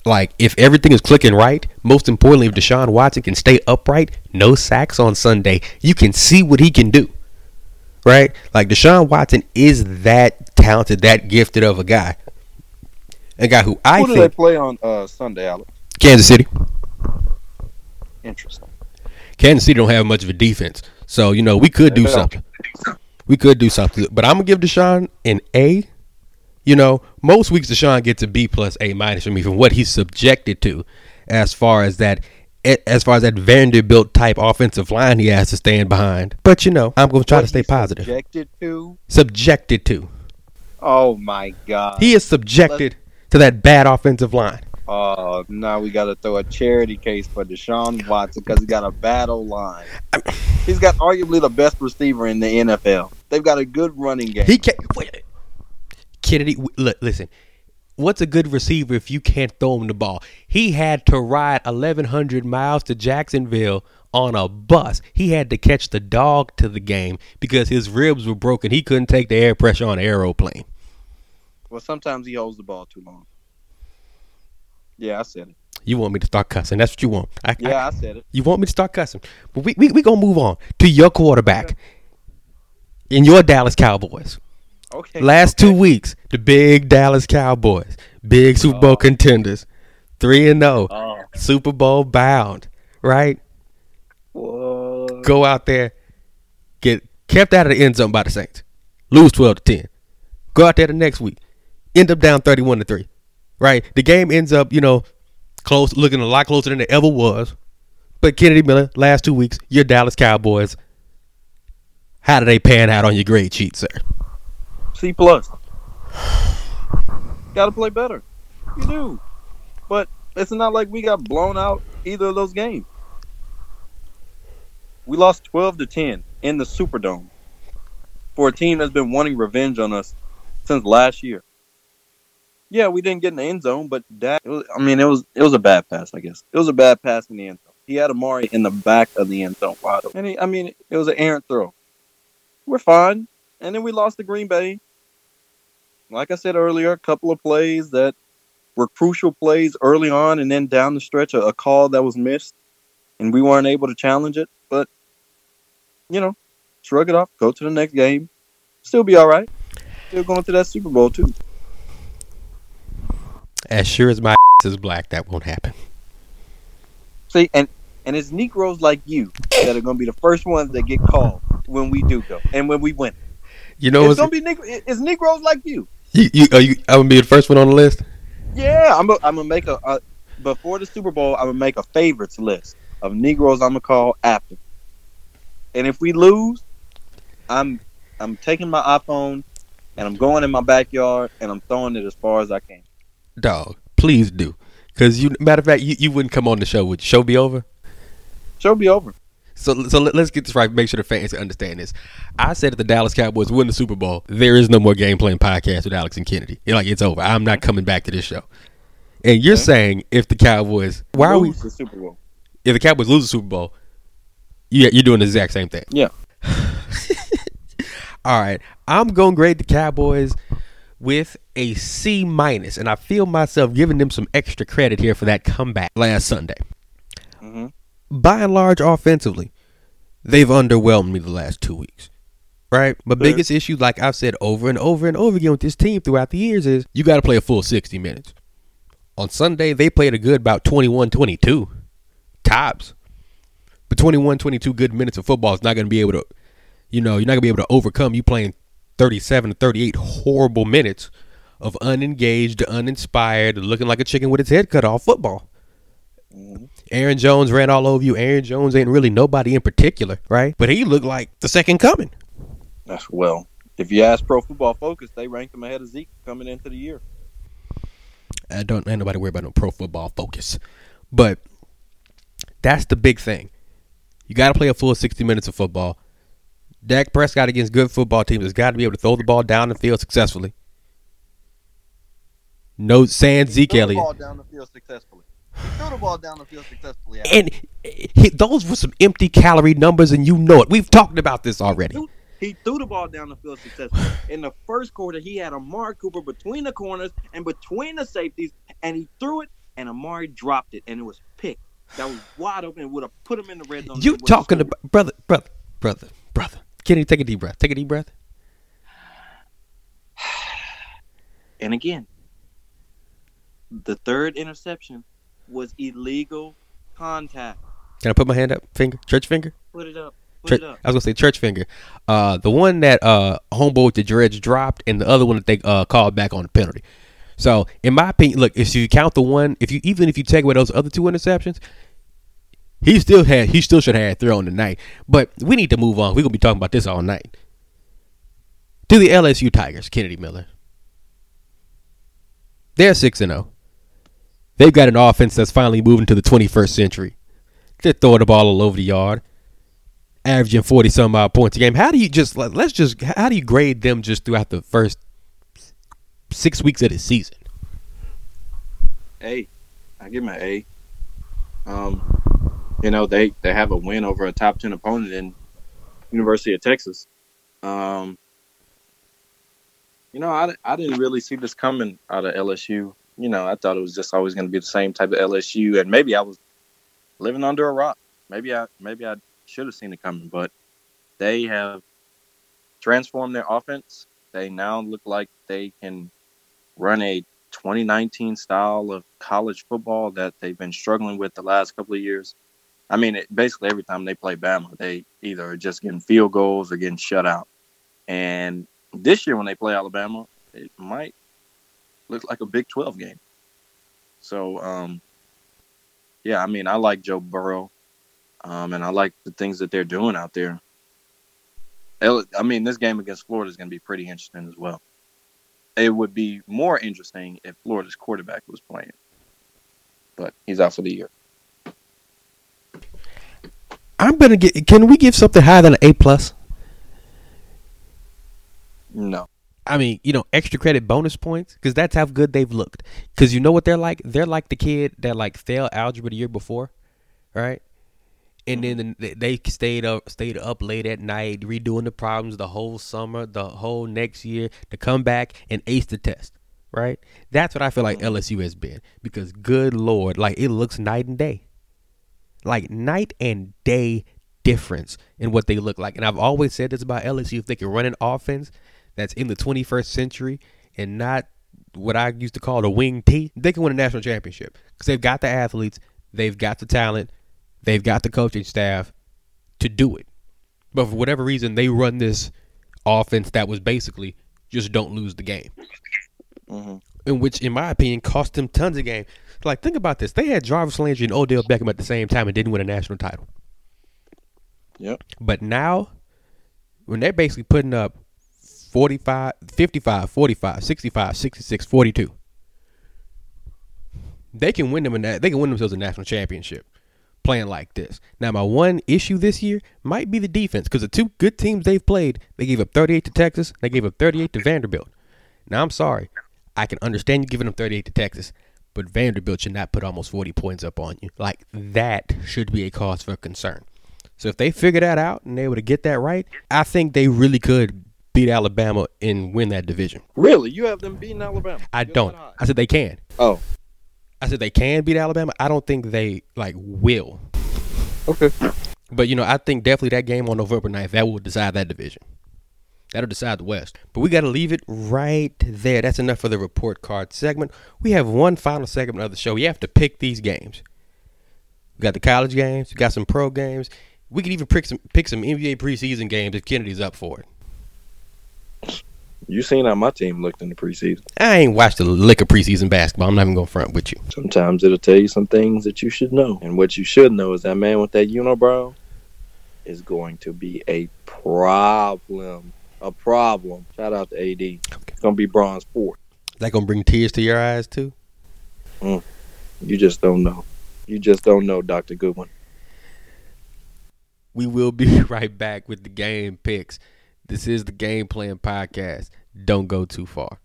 A: Like if everything is clicking right, most importantly, if Deshaun Watson can stay upright, no sacks on Sunday, you can see what he can do right? Like Deshaun Watson is that talented, that gifted of a guy. A guy who I
C: Who do they play on uh, Sunday, Alex?
A: Kansas City.
C: Interesting.
A: Kansas City don't have much of a defense, so you know we could do something. We could do something, but I'm gonna give Deshaun an A. You know, most weeks Deshaun gets a B plus A minus from me from what he's subjected to, as far as that, as far as that Vanderbilt type offensive line he has to stand behind. But you know, I'm gonna try
C: What
A: to stay positive.
C: Subjected to?
A: Subjected to,
C: Oh my God.
A: he is subjected to that bad offensive line.
C: Oh, now we got to throw a charity case for Deshaun Watson because he got a battle line. He's got arguably the best receiver in the NFL. They've got a good running game.
A: He can't. Wait, Kennedy, look, listen. What's a good receiver if you can't throw him the ball? He had to ride 1,100 miles to Jacksonville on a bus. He had to catch the dog to the game because his ribs were broken. He couldn't take the air pressure on an aeroplane.
C: well, sometimes he holds the ball too long. Yeah, I said it.
A: You want me to start cussing? That's what you want. I, I-
C: Yeah, I said it.
A: you want me to start cussing? But we we we gonna move on to your quarterback in your Dallas Cowboys.
C: Okay.
A: Last two weeks, the big Dallas Cowboys, big Super Bowl oh. contenders, three and zero,
C: Oh,
A: Super Bowl bound, right?
C: what?
A: Go out there, get kept out of the end zone by the Saints, lose twelve to ten. Go out there the next week, end up down thirty-one to three, right? The game ends up, you know, close, looking a lot closer than it ever was, But Kennedy Miller, last two weeks, your Dallas Cowboys. How do they pan out on your grade sheet, sir?
C: C plus. Got to play better. You do, but it's not like we got blown out either of those games. We lost twelve to ten in the Superdome for a team that's been wanting revenge on us since last year. Yeah, we didn't get in the end zone, but that was, I mean, it was it was a bad pass. I guess it was a bad pass in the end zone. He had Amari in the back of the end zone wide open. And he, I mean, it was an errant throw. We're fine, and then we lost to Green Bay. Like I said earlier, a couple of plays that were crucial plays early on, and then down the stretch, a, a call that was missed, and we weren't able to challenge it. But you know, shrug it off, go to the next game, still be all right. Still going to that Super Bowl too.
A: As sure as my *laughs* is black, that won't happen.
C: See, and and it's Negroes like you that are going to be the first ones that get called when we do go and when we win.
A: You know,
C: it's going to be Negro, it's Negroes like you.
A: You, you, are you, I'm gonna be the first one on the list.
C: Yeah, I'm. A, I'm gonna make a, a before the Super Bowl. I'm gonna make a favorites list of Negroes. I'm gonna call after. And if we lose, I'm I'm taking my iPhone and I'm going in my backyard and I'm throwing it as far as I can.
A: Dog, please do. Cause you, matter of fact, you, you wouldn't come on the show. Would the show be over?
C: Show be over.
A: So, so let, us get this right. Make sure the fans understand this. I said that the Dallas Cowboys win the Super Bowl, there is no more game playing podcast with Alex and Kennedy. You're like it's over. I'm not coming back to this show. And you're saying if the Cowboys, why are we?
C: The Super Bowl?
A: If the Cowboys lose the Super Bowl, yeah, you're doing the exact same thing.
C: Yeah. *laughs*
A: All right, I'm gonna grade the Cowboys with a C minus, and I feel myself giving them some extra credit here for that comeback last Sunday.
C: hmm
A: by and large, offensively, they've underwhelmed me the last two weeks. Right? My biggest issue, like I've said over and over and over again with this team throughout the years, is you got to play a full 60 minutes. On Sunday, they played a good about 21 22 tops. But 21 22 good minutes of football is not going to be able to, you know, you're not going to be able to overcome you playing 37 to 38 horrible minutes of unengaged, uninspired, looking like a chicken with its head cut off football. Aaron Jones ran all over you. Aaron Jones ain't really nobody in particular, right? But he looked like the second coming.
C: That's well. If you ask Pro Football Focus, they ranked him ahead of Zeke coming into the year.
A: I don't ain't nobody worry about no pro football focus. But that's the big thing. You got to play a full 60 minutes of football. Dak Prescott against good football teams has got to be able to throw the ball down the field successfully. No sans Zeke
C: the
A: Elliott.
C: ball down the field successfully. He threw the ball down the field successfully.
A: And he, those were some empty calorie numbers, and you know it. We've talked about this already.
C: Threw- He threw the ball down the field successfully. In the first quarter, he had Amari Cooper between the corners and between the safeties, and he threw it, and Amari dropped it, and it was picked. That was wide open. It would have put him in the red zone.
A: You talking about brother, brother, brother, brother? Kenny, take a deep breath. Take a deep breath. *sighs*
C: And again, the third interception was illegal contact.
A: Can I put my hand up? Finger, church finger.
C: Put it up. Put
A: Church,
C: it up.
A: I was gonna say church finger. Uh, the one that uh homeboy the dredge dropped, and the other one that they uh called back on the penalty. So, in my opinion, look, if you count the one, if you even if you take away those other two interceptions, he still had he still should have had three on the night. But we need to move on. We're gonna be talking about this all night. To the LSU Tigers, Kennedy Miller. They're six and zero. They've got an offense that's finally moving to the 21st century. They're throwing the ball all over the yard averaging 40 some odd points a game. How do you just let- let's just how do you grade them just throughout the first six weeks of the season?
C: A. I give an A. Um, you know they they have a win over a top ten opponent in University of Texas. Um, you know I, I didn't really see this coming out of LSU. You know I thought it was just always going to be the same type of LSU, and maybe I was living under a rock. Maybe I maybe I should have seen it coming, but they have transformed their offense. They now look like they can run a 2019 style of college football that they've been struggling with the last couple of years. I mean, it, basically every time they play Bama, they either are just getting field goals or getting shut out. And this year when they play Alabama, it might look like a Big 12 game. So, um, yeah, I mean, I like Joe Burrow. um, and I like the things that they're doing out there. I mean, this game against Florida is going to be pretty interesting as well. It would be more interesting if Florida's quarterback was playing, but he's out for the year.
A: I'm gonna get. Can we give something higher than an A plus?
C: No,
A: I mean, you know, extra credit bonus points because that's how good they've looked. Because you know what they're like? They're like the kid that like failed algebra the year before, right? And then mm-hmm. the- they stayed up, stayed up late at night, redoing the problems the whole summer, the whole next year to come back and ace the test, right? That's what I feel like mm-hmm. LSU has been. Because good lord, like it looks night and day, like night and day difference in what they look like. And I've always said this about LSU: if they can run an offense that's in the 21st century and not what I used to call the wing T, they can win a national championship because they've got the athletes, they've got the talent, they've got the coaching staff to do it. But for whatever reason, they run this offense that was basically just don't lose the game,
C: hmm
A: in which, in my opinion, cost them tons of game. Like, think about this: they had Jarvis Landry and Odell Beckham at the same time and didn't win a national title.
C: Yep.
A: But now, when they're basically putting up 45, 55, 45, 65, 66, 42, they can win them that. They can win themselves a national championship playing like this. Now, my one issue this year might be the defense because the two good teams they've played, they gave up 38 to Texas, they gave up 38 to Vanderbilt. Now, I'm sorry. I can understand you giving them 38 to Texas, but Vanderbilt should not put almost 40 points up on you. Like, that should be a cause for concern. So if they figure that out and they able to get that right, I think they really could beat Alabama and win that division.
C: Really, you have them beating Alabama?
A: I
C: You're
A: don't. I said they can.
C: Oh,
A: I said they can beat Alabama. I don't think they like will.
C: okay.
A: But you know, I think definitely that game on November 9th, that will decide that division. That'll decide the West. But we got to leave it right there. That's enough for the report card segment. We have one final segment of the show. You have to pick these games. We got the college games. We got some pro games. We could even pick some pick some NBA preseason games if Kennedy's up for it.
C: You seen how my team looked in the preseason.
A: I ain't watched a lick of preseason basketball. I'm not even gonna front with you.
C: Sometimes it'll tell you some things that you should know. And what you should know is that man with that unibrow is going to be a problem. A problem. Shout out to AD. It's going to be bronze four.
A: Is that gonna bring tears to your eyes too? Mm.
C: You just don't know. You just don't know, Dr. Goodwin.
A: We will be *laughs* right back with the game picks. This is the Game Plan Podcast. Don't go too far.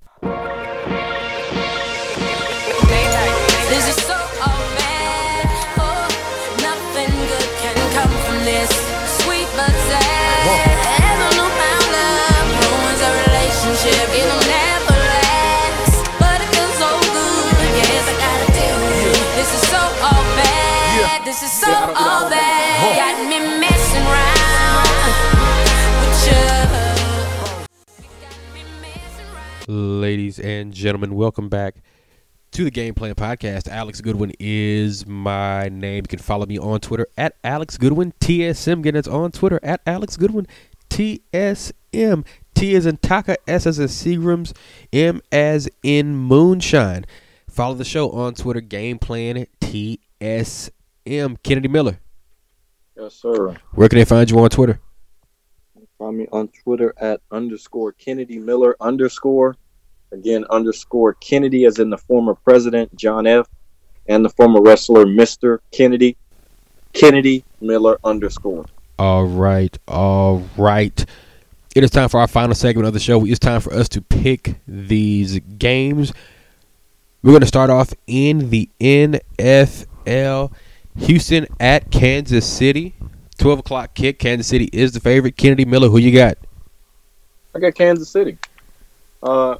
E: This is so all bad. Oh, nothing good can come from this. Sweet but sad. Ever no found
A: Ladies and gentlemen, welcome back to the Game Plan Podcast. Alex Goodwin is my name. You can follow me on Twitter at Alex Goodwin TSM. Again, it's on Twitter at Alex Goodwin TSM. T is in Taka, S as in Seagrams, M as in Moonshine. Follow the show on Twitter, Game Plan TSM. Kennedy Miller.
C: Yes, sir.
A: Where can they find you on Twitter?
C: Find me on Twitter at underscore Kennedy Miller underscore. Again, underscore Kennedy, as in the former president, John F., and the former wrestler, Mr. Kennedy. Kennedy Miller underscore.
A: All right, all right. It is time for our final segment of the show. It's time for us to pick these games. We're going to start off in the NFL. Houston at Kansas City. 12 o'clock kick. Kansas City is the favorite. Kennedy Miller, who you got?
C: I got Kansas City. Uh,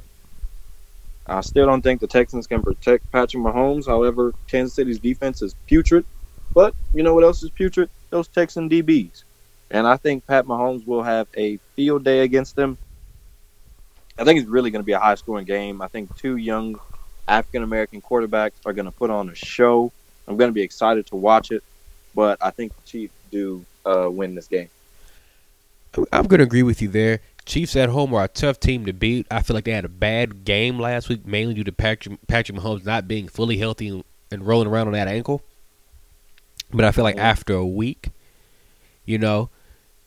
C: I still don't think the Texans can protect Patrick Mahomes. However, Kansas City's defense is putrid. But you know what else is putrid? Those Texan DBs. And I think Pat Mahomes will have a field day against them. I think it's really going to be a high scoring game. I think two young African American quarterbacks are going to put on a show. I'm going to be excited to watch it. But I think the Chiefs do uh, win this game.
A: I'm going to agree with you there. Chiefs at home are a tough team to beat. I feel like they had a bad game last week, mainly due to Patrick, Patrick Mahomes not being fully healthy and rolling around on that ankle. But I feel like after a week, You know,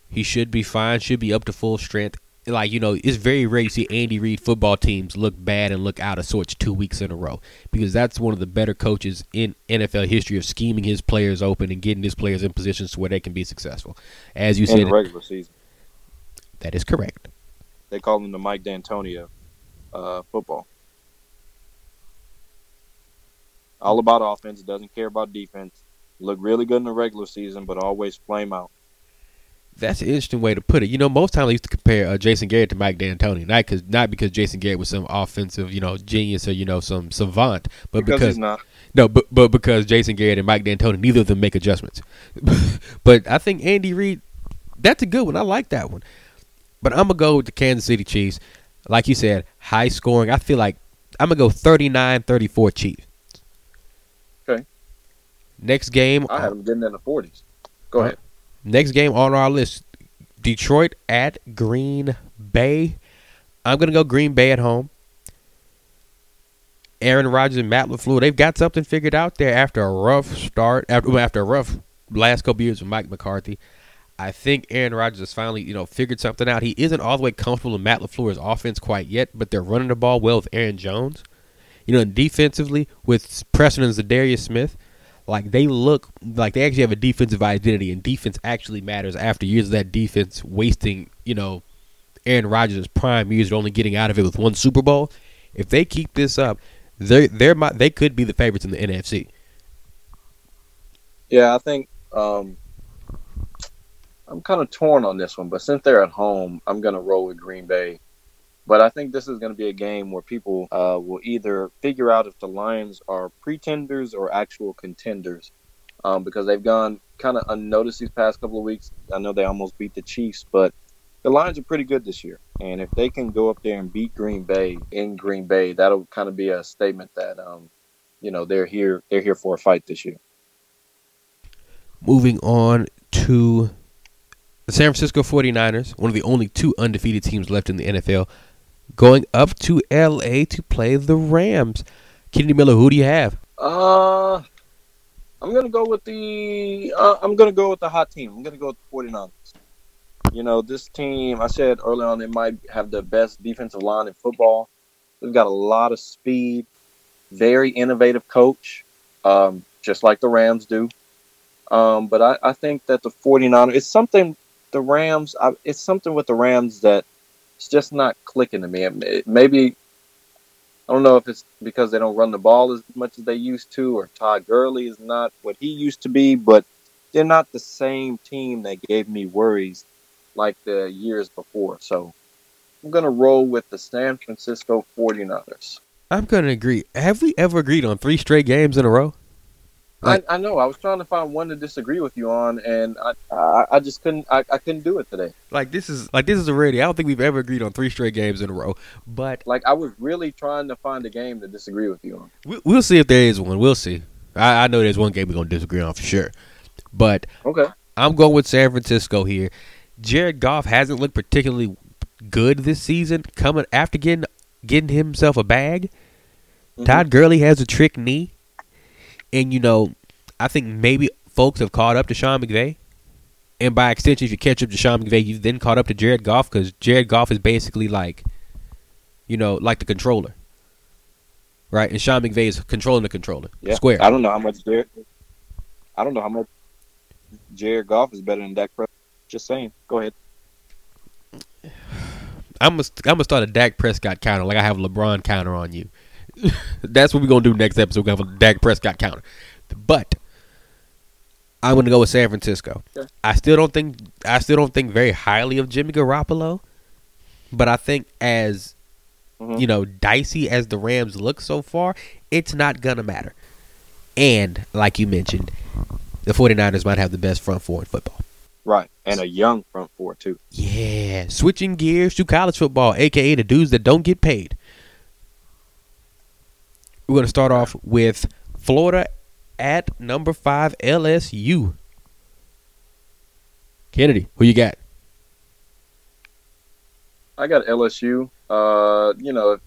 A: he should be fine. Should be up to full strength. Like you know, it's very rare you see Andy Reid football teams look bad and look out of sorts two weeks in a row because that's one of the better coaches in NFL history of scheming his players open and getting his players in positions to where they can be successful. As you
C: in
A: said,
C: the regular season.
A: that is correct.
C: They call him the Mike D'Antoni uh, football. All about offense, doesn't care about defense. Look really good in the regular season, but always flame out.
A: That's an interesting way to put it. You know, most times I used to compare uh, Jason Garrett to Mike D'Antoni, not because not because Jason Garrett was some offensive, you know, genius or you know some savant, but
C: Because,
A: because,
C: he's not.
A: no, but but because Jason Garrett and Mike D'Antoni, neither of them make adjustments. *laughs* but I think Andy Reid, that's a good one. I like that one. But I'm gonna go with the Kansas City Chiefs. Like you said, high scoring. I feel like I'm gonna go 39-34 Chiefs.
C: Okay.
A: Next game.
C: I have him getting in the 40s. Go
A: Uh,
C: ahead.
A: Next game on our list Detroit at Green Bay. I'm going to go Green Bay at home. Aaron Rodgers and Matt LaFleur, they've got something figured out there after a rough start, after, after a rough last couple years with Mike McCarthy. I think Aaron Rodgers has finally, you know, figured something out. He isn't all the way comfortable in Matt LaFleur's offense quite yet, but they're running the ball well with Aaron Jones. You know, defensively with Preston and Za'Darius Smith, like they look like they actually have a defensive identity, and defense actually matters after years of that defense wasting, you know, Aaron Rodgers' prime years only getting out of it with one Super Bowl. If they keep this up, they they're my, they could be the favorites in the NFC.
C: Yeah, I think um, I'm kind of torn on this one, but since they're at home, I'm to roll with Green Bay. But I think this is going to be a game where people uh, will either figure out if the Lions are pretenders or actual contenders um, because they've gone kind of unnoticed these past couple of weeks. I know they almost beat the Chiefs, but the Lions are pretty good this year. And if they can go up there and beat Green Bay in Green Bay, that'll kind of be a statement that, um, you know, they're here. They're here for a fight this year.
A: Moving on to the San Francisco 49ers, one of the only two undefeated teams left in the NFL, going up to LA to play the Rams. Kennedy Miller, who do you have?
C: Uh, I'm gonna go with the. Uh, I'm gonna go with the hot team. I'm gonna go with the 49ers. You know, this team. I said early on they might have the best defensive line in football. They've got a lot of speed. Very innovative coach, um, just like the Rams do. Um, but I, I think that the 49ers. It's something. The Rams. I, it's something with the Rams that it's just not clicking to me. It- maybe I don't know if it's because they don't run the ball as much as they used to, or Todd Gurley is not what he used to be, but they're not the same team that gave me worries like the years before. So I'm going to roll with the San Francisco 49ers.
A: I'm going to agree. Have we ever agreed on three straight games in a row? Like-
C: I, I know. I was trying to find one to disagree with you on, and I I, I just couldn't. I, I couldn't do it today.
A: Like this is like this is a rarity. I don't think we've ever agreed on three straight games in a row. But
C: Like I was really trying to find a game to disagree with you on.
A: we, we'll see if there is one. We'll see. I, I know there's one game we're gonna disagree on for sure. But
C: Okay.
A: I'm going with San Francisco here. Jared Goff hasn't looked particularly good this season. Coming after getting getting himself a bag,
C: Mhm.
A: Todd Gurley has a trick knee, and you know, I think maybe folks have caught up to Sean McVay, and by extension, if you catch up to Sean McVay, you've then caught up to Jared Goff because Jared Goff is basically like, you know, like the controller, right? And Sean McVay is controlling the controller,
C: Yeah.
A: square.
C: I don't know how much Jared. I don't know how much Jared Goff is better than Dak Prescott. Just saying. Go ahead.
A: I'm gonna I'm gonna start a Dak Prescott counter like I have a LeBron counter on you. That's what we're gonna do next episode. We're gonna have a Dak Prescott counter. But I'm gonna go with San Francisco.
C: Okay.
A: I still don't think I still don't think very highly of Jimmy Garoppolo, but I think as
C: Mhm.
A: you know dicey as the Rams look so far, it's not gonna matter. And like you mentioned, the 49ers might have the best front four in football.
C: Right, and a young front four too.
A: Yeah, switching gears to college football, aka the dudes that don't get paid. We're going to start off with Florida at number five, LSU. Kennedy, who you got?
C: I got LSU. Uh, you know,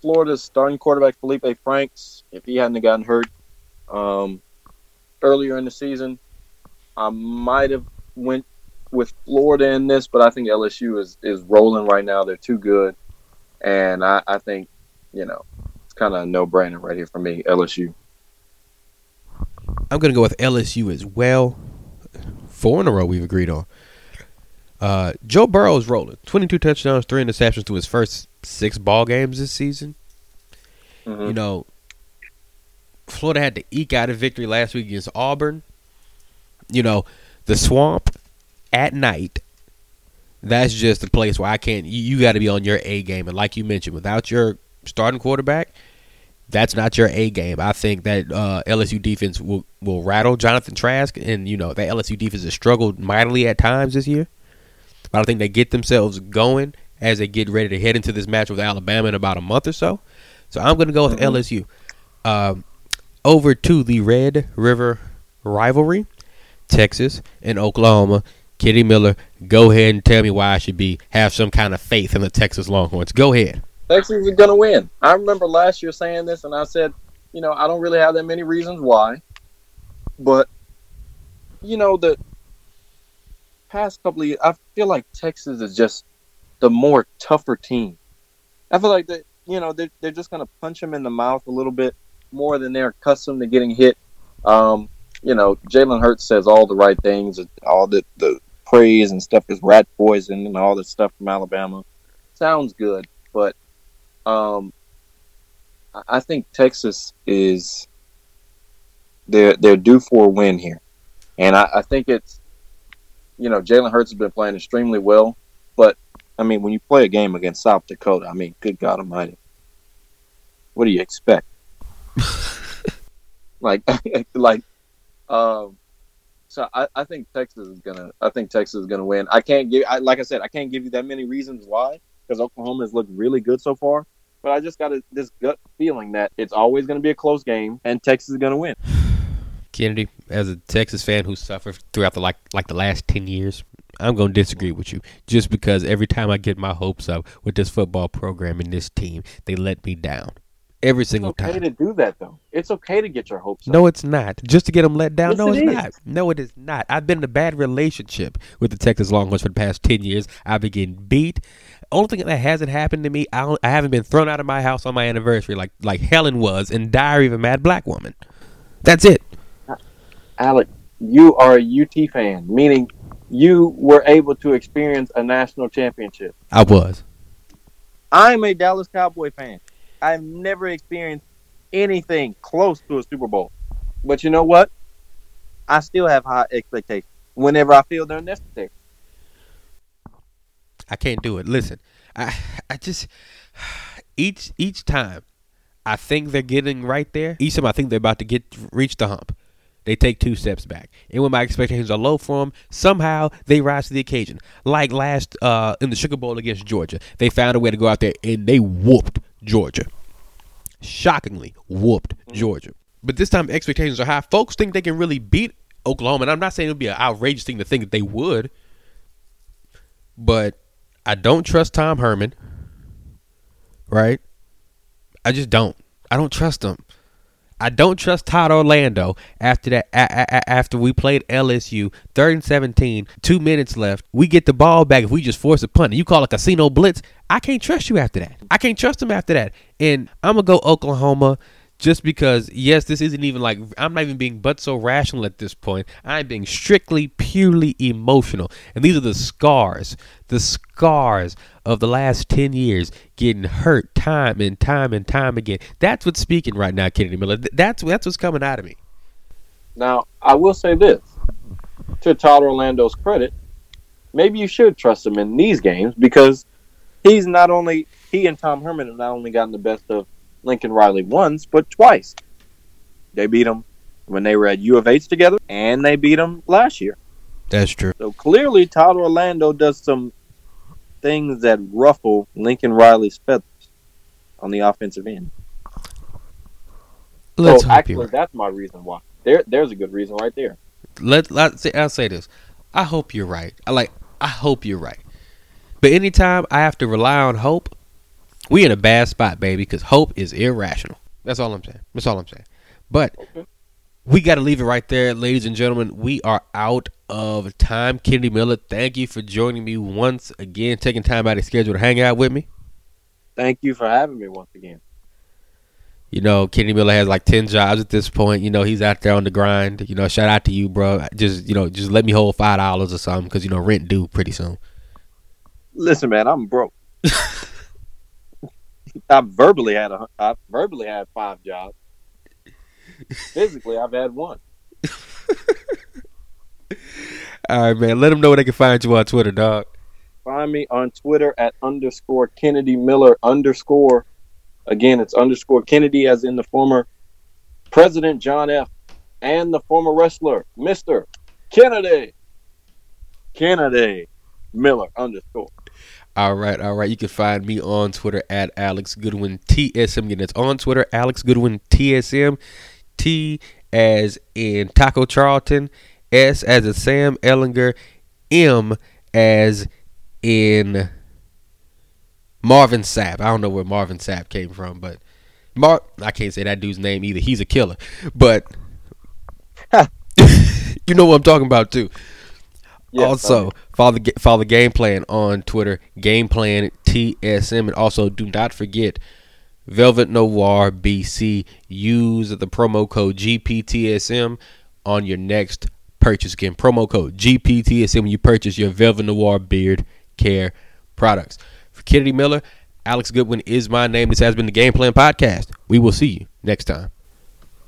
C: Florida's starting quarterback Feleipe Franks, if he hadn't gotten hurt um, earlier in the season, I might have went with Florida in this, but I think LSU is is rolling right now. They're too good, and I, I think you know kind of a no brainer right here for me. LSU.
A: I'm gonna go with LSU as well. Four in a row we've agreed on. Uh, Joe Burrow's rolling. 22 touchdowns, three interceptions to his first six ball games this season.
C: Mhm.
A: You know, Florida had to eke out a victory last week against Auburn. You know, the swamp at night. That's just the place where I can't. You, you got to be on your A game, and like you mentioned, without your starting quarterback, that's not your A game. I think that uh, LSU defense will will rattle Jonathan Trask, and you know that LSU defense has struggled mightily at times this year. But I think they get themselves going as they get ready to head into this match with Alabama in about a month or so. So I'm going to go with LSU. Um, over to the Red River rivalry, Texas and Oklahoma. Kitty Miller, go ahead and tell me why I should be have some kind of faith in the Texas Longhorns. Go ahead.
C: Texas is going to win. I remember last year saying this, and I said, you know, I don't really have that many reasons why, but you know, the past couple of years, I feel like Texas is just the more tougher team. I feel like that, you know, they're, they're just going to punch them in the mouth a little bit more than they're accustomed to getting hit. Um, you know, Jalen Hurts says all the right things, all the, the praise and stuff is rat poison and all this stuff from Alabama. Sounds good, but um, I- think Texas is they're they're due for a win here, and I, I think it's you know Jalen Hurts has been playing extremely well, but I mean when you play a game against South Dakota, I mean good God Almighty, what do you expect? *laughs* like *laughs* like um. So I, I think Texas is gonna. I think Texas is gonna win. I can't give. I, like I said, I can't give you that many reasons why because Oklahoma has looked really good so far. But I just got a, this gut feeling that it's always going to be a close game, and Texas is going to win. *sighs*
A: Kennedy, as a Texas fan who suffered throughout the like like the last ten years, I'm gonna disagree with you. Just because every time I get my hopes up with this football program and this team, they let me down every single time.
C: It's
A: single
C: okay
A: time.
C: to do that, though. It's okay to get your hopes up.
A: No, it's not. Just to get them let down.
C: Yes,
A: no,
C: it
A: it's
C: is.
A: not. No, it is not. I've been in a bad relationship with the Texas Longhorns for the past ten years. I've been getting beat. Only thing that hasn't happened to me, I, don't, I haven't been thrown out of my house on my anniversary like like Helen was in Diary of a Mad Black Woman. That's it.
C: Alec, you are a UT fan, meaning you were able to experience a national championship.
A: I was.
C: I'm a Dallas Cowboy fan. I've never experienced anything close to a Super Bowl. But you know what? I still have high expectations whenever I feel they're necessary.
A: I can't do it. Listen, I I just each each time I think they're getting right there. Each time I think they're about to get reach the hump, they take two steps back. And when my expectations are low for them, somehow they rise to the occasion. Like last uh, in the Sugar Bowl against Georgia, they found a way to go out there and they whooped Georgia. Shockingly, whooped mm. Georgia. But this time expectations are high. Folks think they can really beat Oklahoma, and I'm not saying it would be an outrageous thing to think that they would. But I don't trust Tom Herman. Right? I just don't. I don't trust him. I don't trust Todd Orlando after that. A- a- after we played LSU, third and seventeen, two minutes left. We get the ball back if we just force a punt. You call a casino blitz. I can't trust you after that. I can't trust him after that. And I'm gonna go Oklahoma just because. Yes, this isn't even like I'm not even being but so rational at this point. I'm being strictly, purely emotional. And these are the scars, the scars of the last ten years, getting hurt time and time and time again. That's what's speaking right now, Kennedy Miller. That's that's what's coming out of me.
C: Now, I will say this to Todd Orlando's credit, maybe you should trust him in these games because he's not only he and Tom Herman have not only gotten the best of Lincoln Riley once, but twice. They beat him when they were at U of H together, and they beat him last year.
A: That's true.
C: So clearly, Todd Orlando does some things that ruffle Lincoln Riley's feathers on the offensive end.
A: Let's
C: so actually,
A: right.
C: that's my reason why. There, there's a good reason right there.
A: let let's say I'll say this. I hope you're right. I like I hope you're right. But anytime I have to rely on hope, we in a bad spot, baby, because hope is irrational. That's all I'm saying. That's all I'm saying. But
C: Okay.
A: we got to leave it right there, ladies and gentlemen. We are out of time. Kennedy Miller, thank you for joining me once again, taking time out of your schedule to hang out with me.
C: Thank you for having me once again.
A: You know, Kenny Miller has like ten jobs at this point. You know, he's out there on the grind. You know, shout out to you, bro. Just you know, just let me hold five dollars or something because you know rent due pretty soon.
C: Listen, man, I'm broke. *laughs* I verbally had a I verbally had five jobs. Physically, I've had one. *laughs*
A: All right, man. Let them know where they can find you on Twitter, dog.
C: Find me on Twitter at underscore Kennedy Miller underscore. Again, it's underscore Kennedy, as in the former President John F. and the former wrestler, Mr. Kennedy. Kennedy Miller underscore.
A: All right, all right. You can find me on Twitter at Alex Goodwin TSM. Again, it's on Twitter, Alex Goodwin TSM. T as in Taco Charlton, S as in Sam Ehlinger, M as in Marvin Sapp. I don't know where Marvin Sapp came from, but Mar I can't say that dude's name either. He's a killer. But *laughs* *laughs* you know what I'm talking about too.
C: Yes, oh,
A: also, follow the follow game plan on Twitter, game plan TSM, and also do not forget Velvet Noir BC. Use the promo code GPTSM on your next purchase. Again, promo code GPTSM when you purchase your Velvet Noir beard care products. For Kennedy Miller, Alex Goodwin is my name. This has been the Game Plan Podcast. We will see you next time.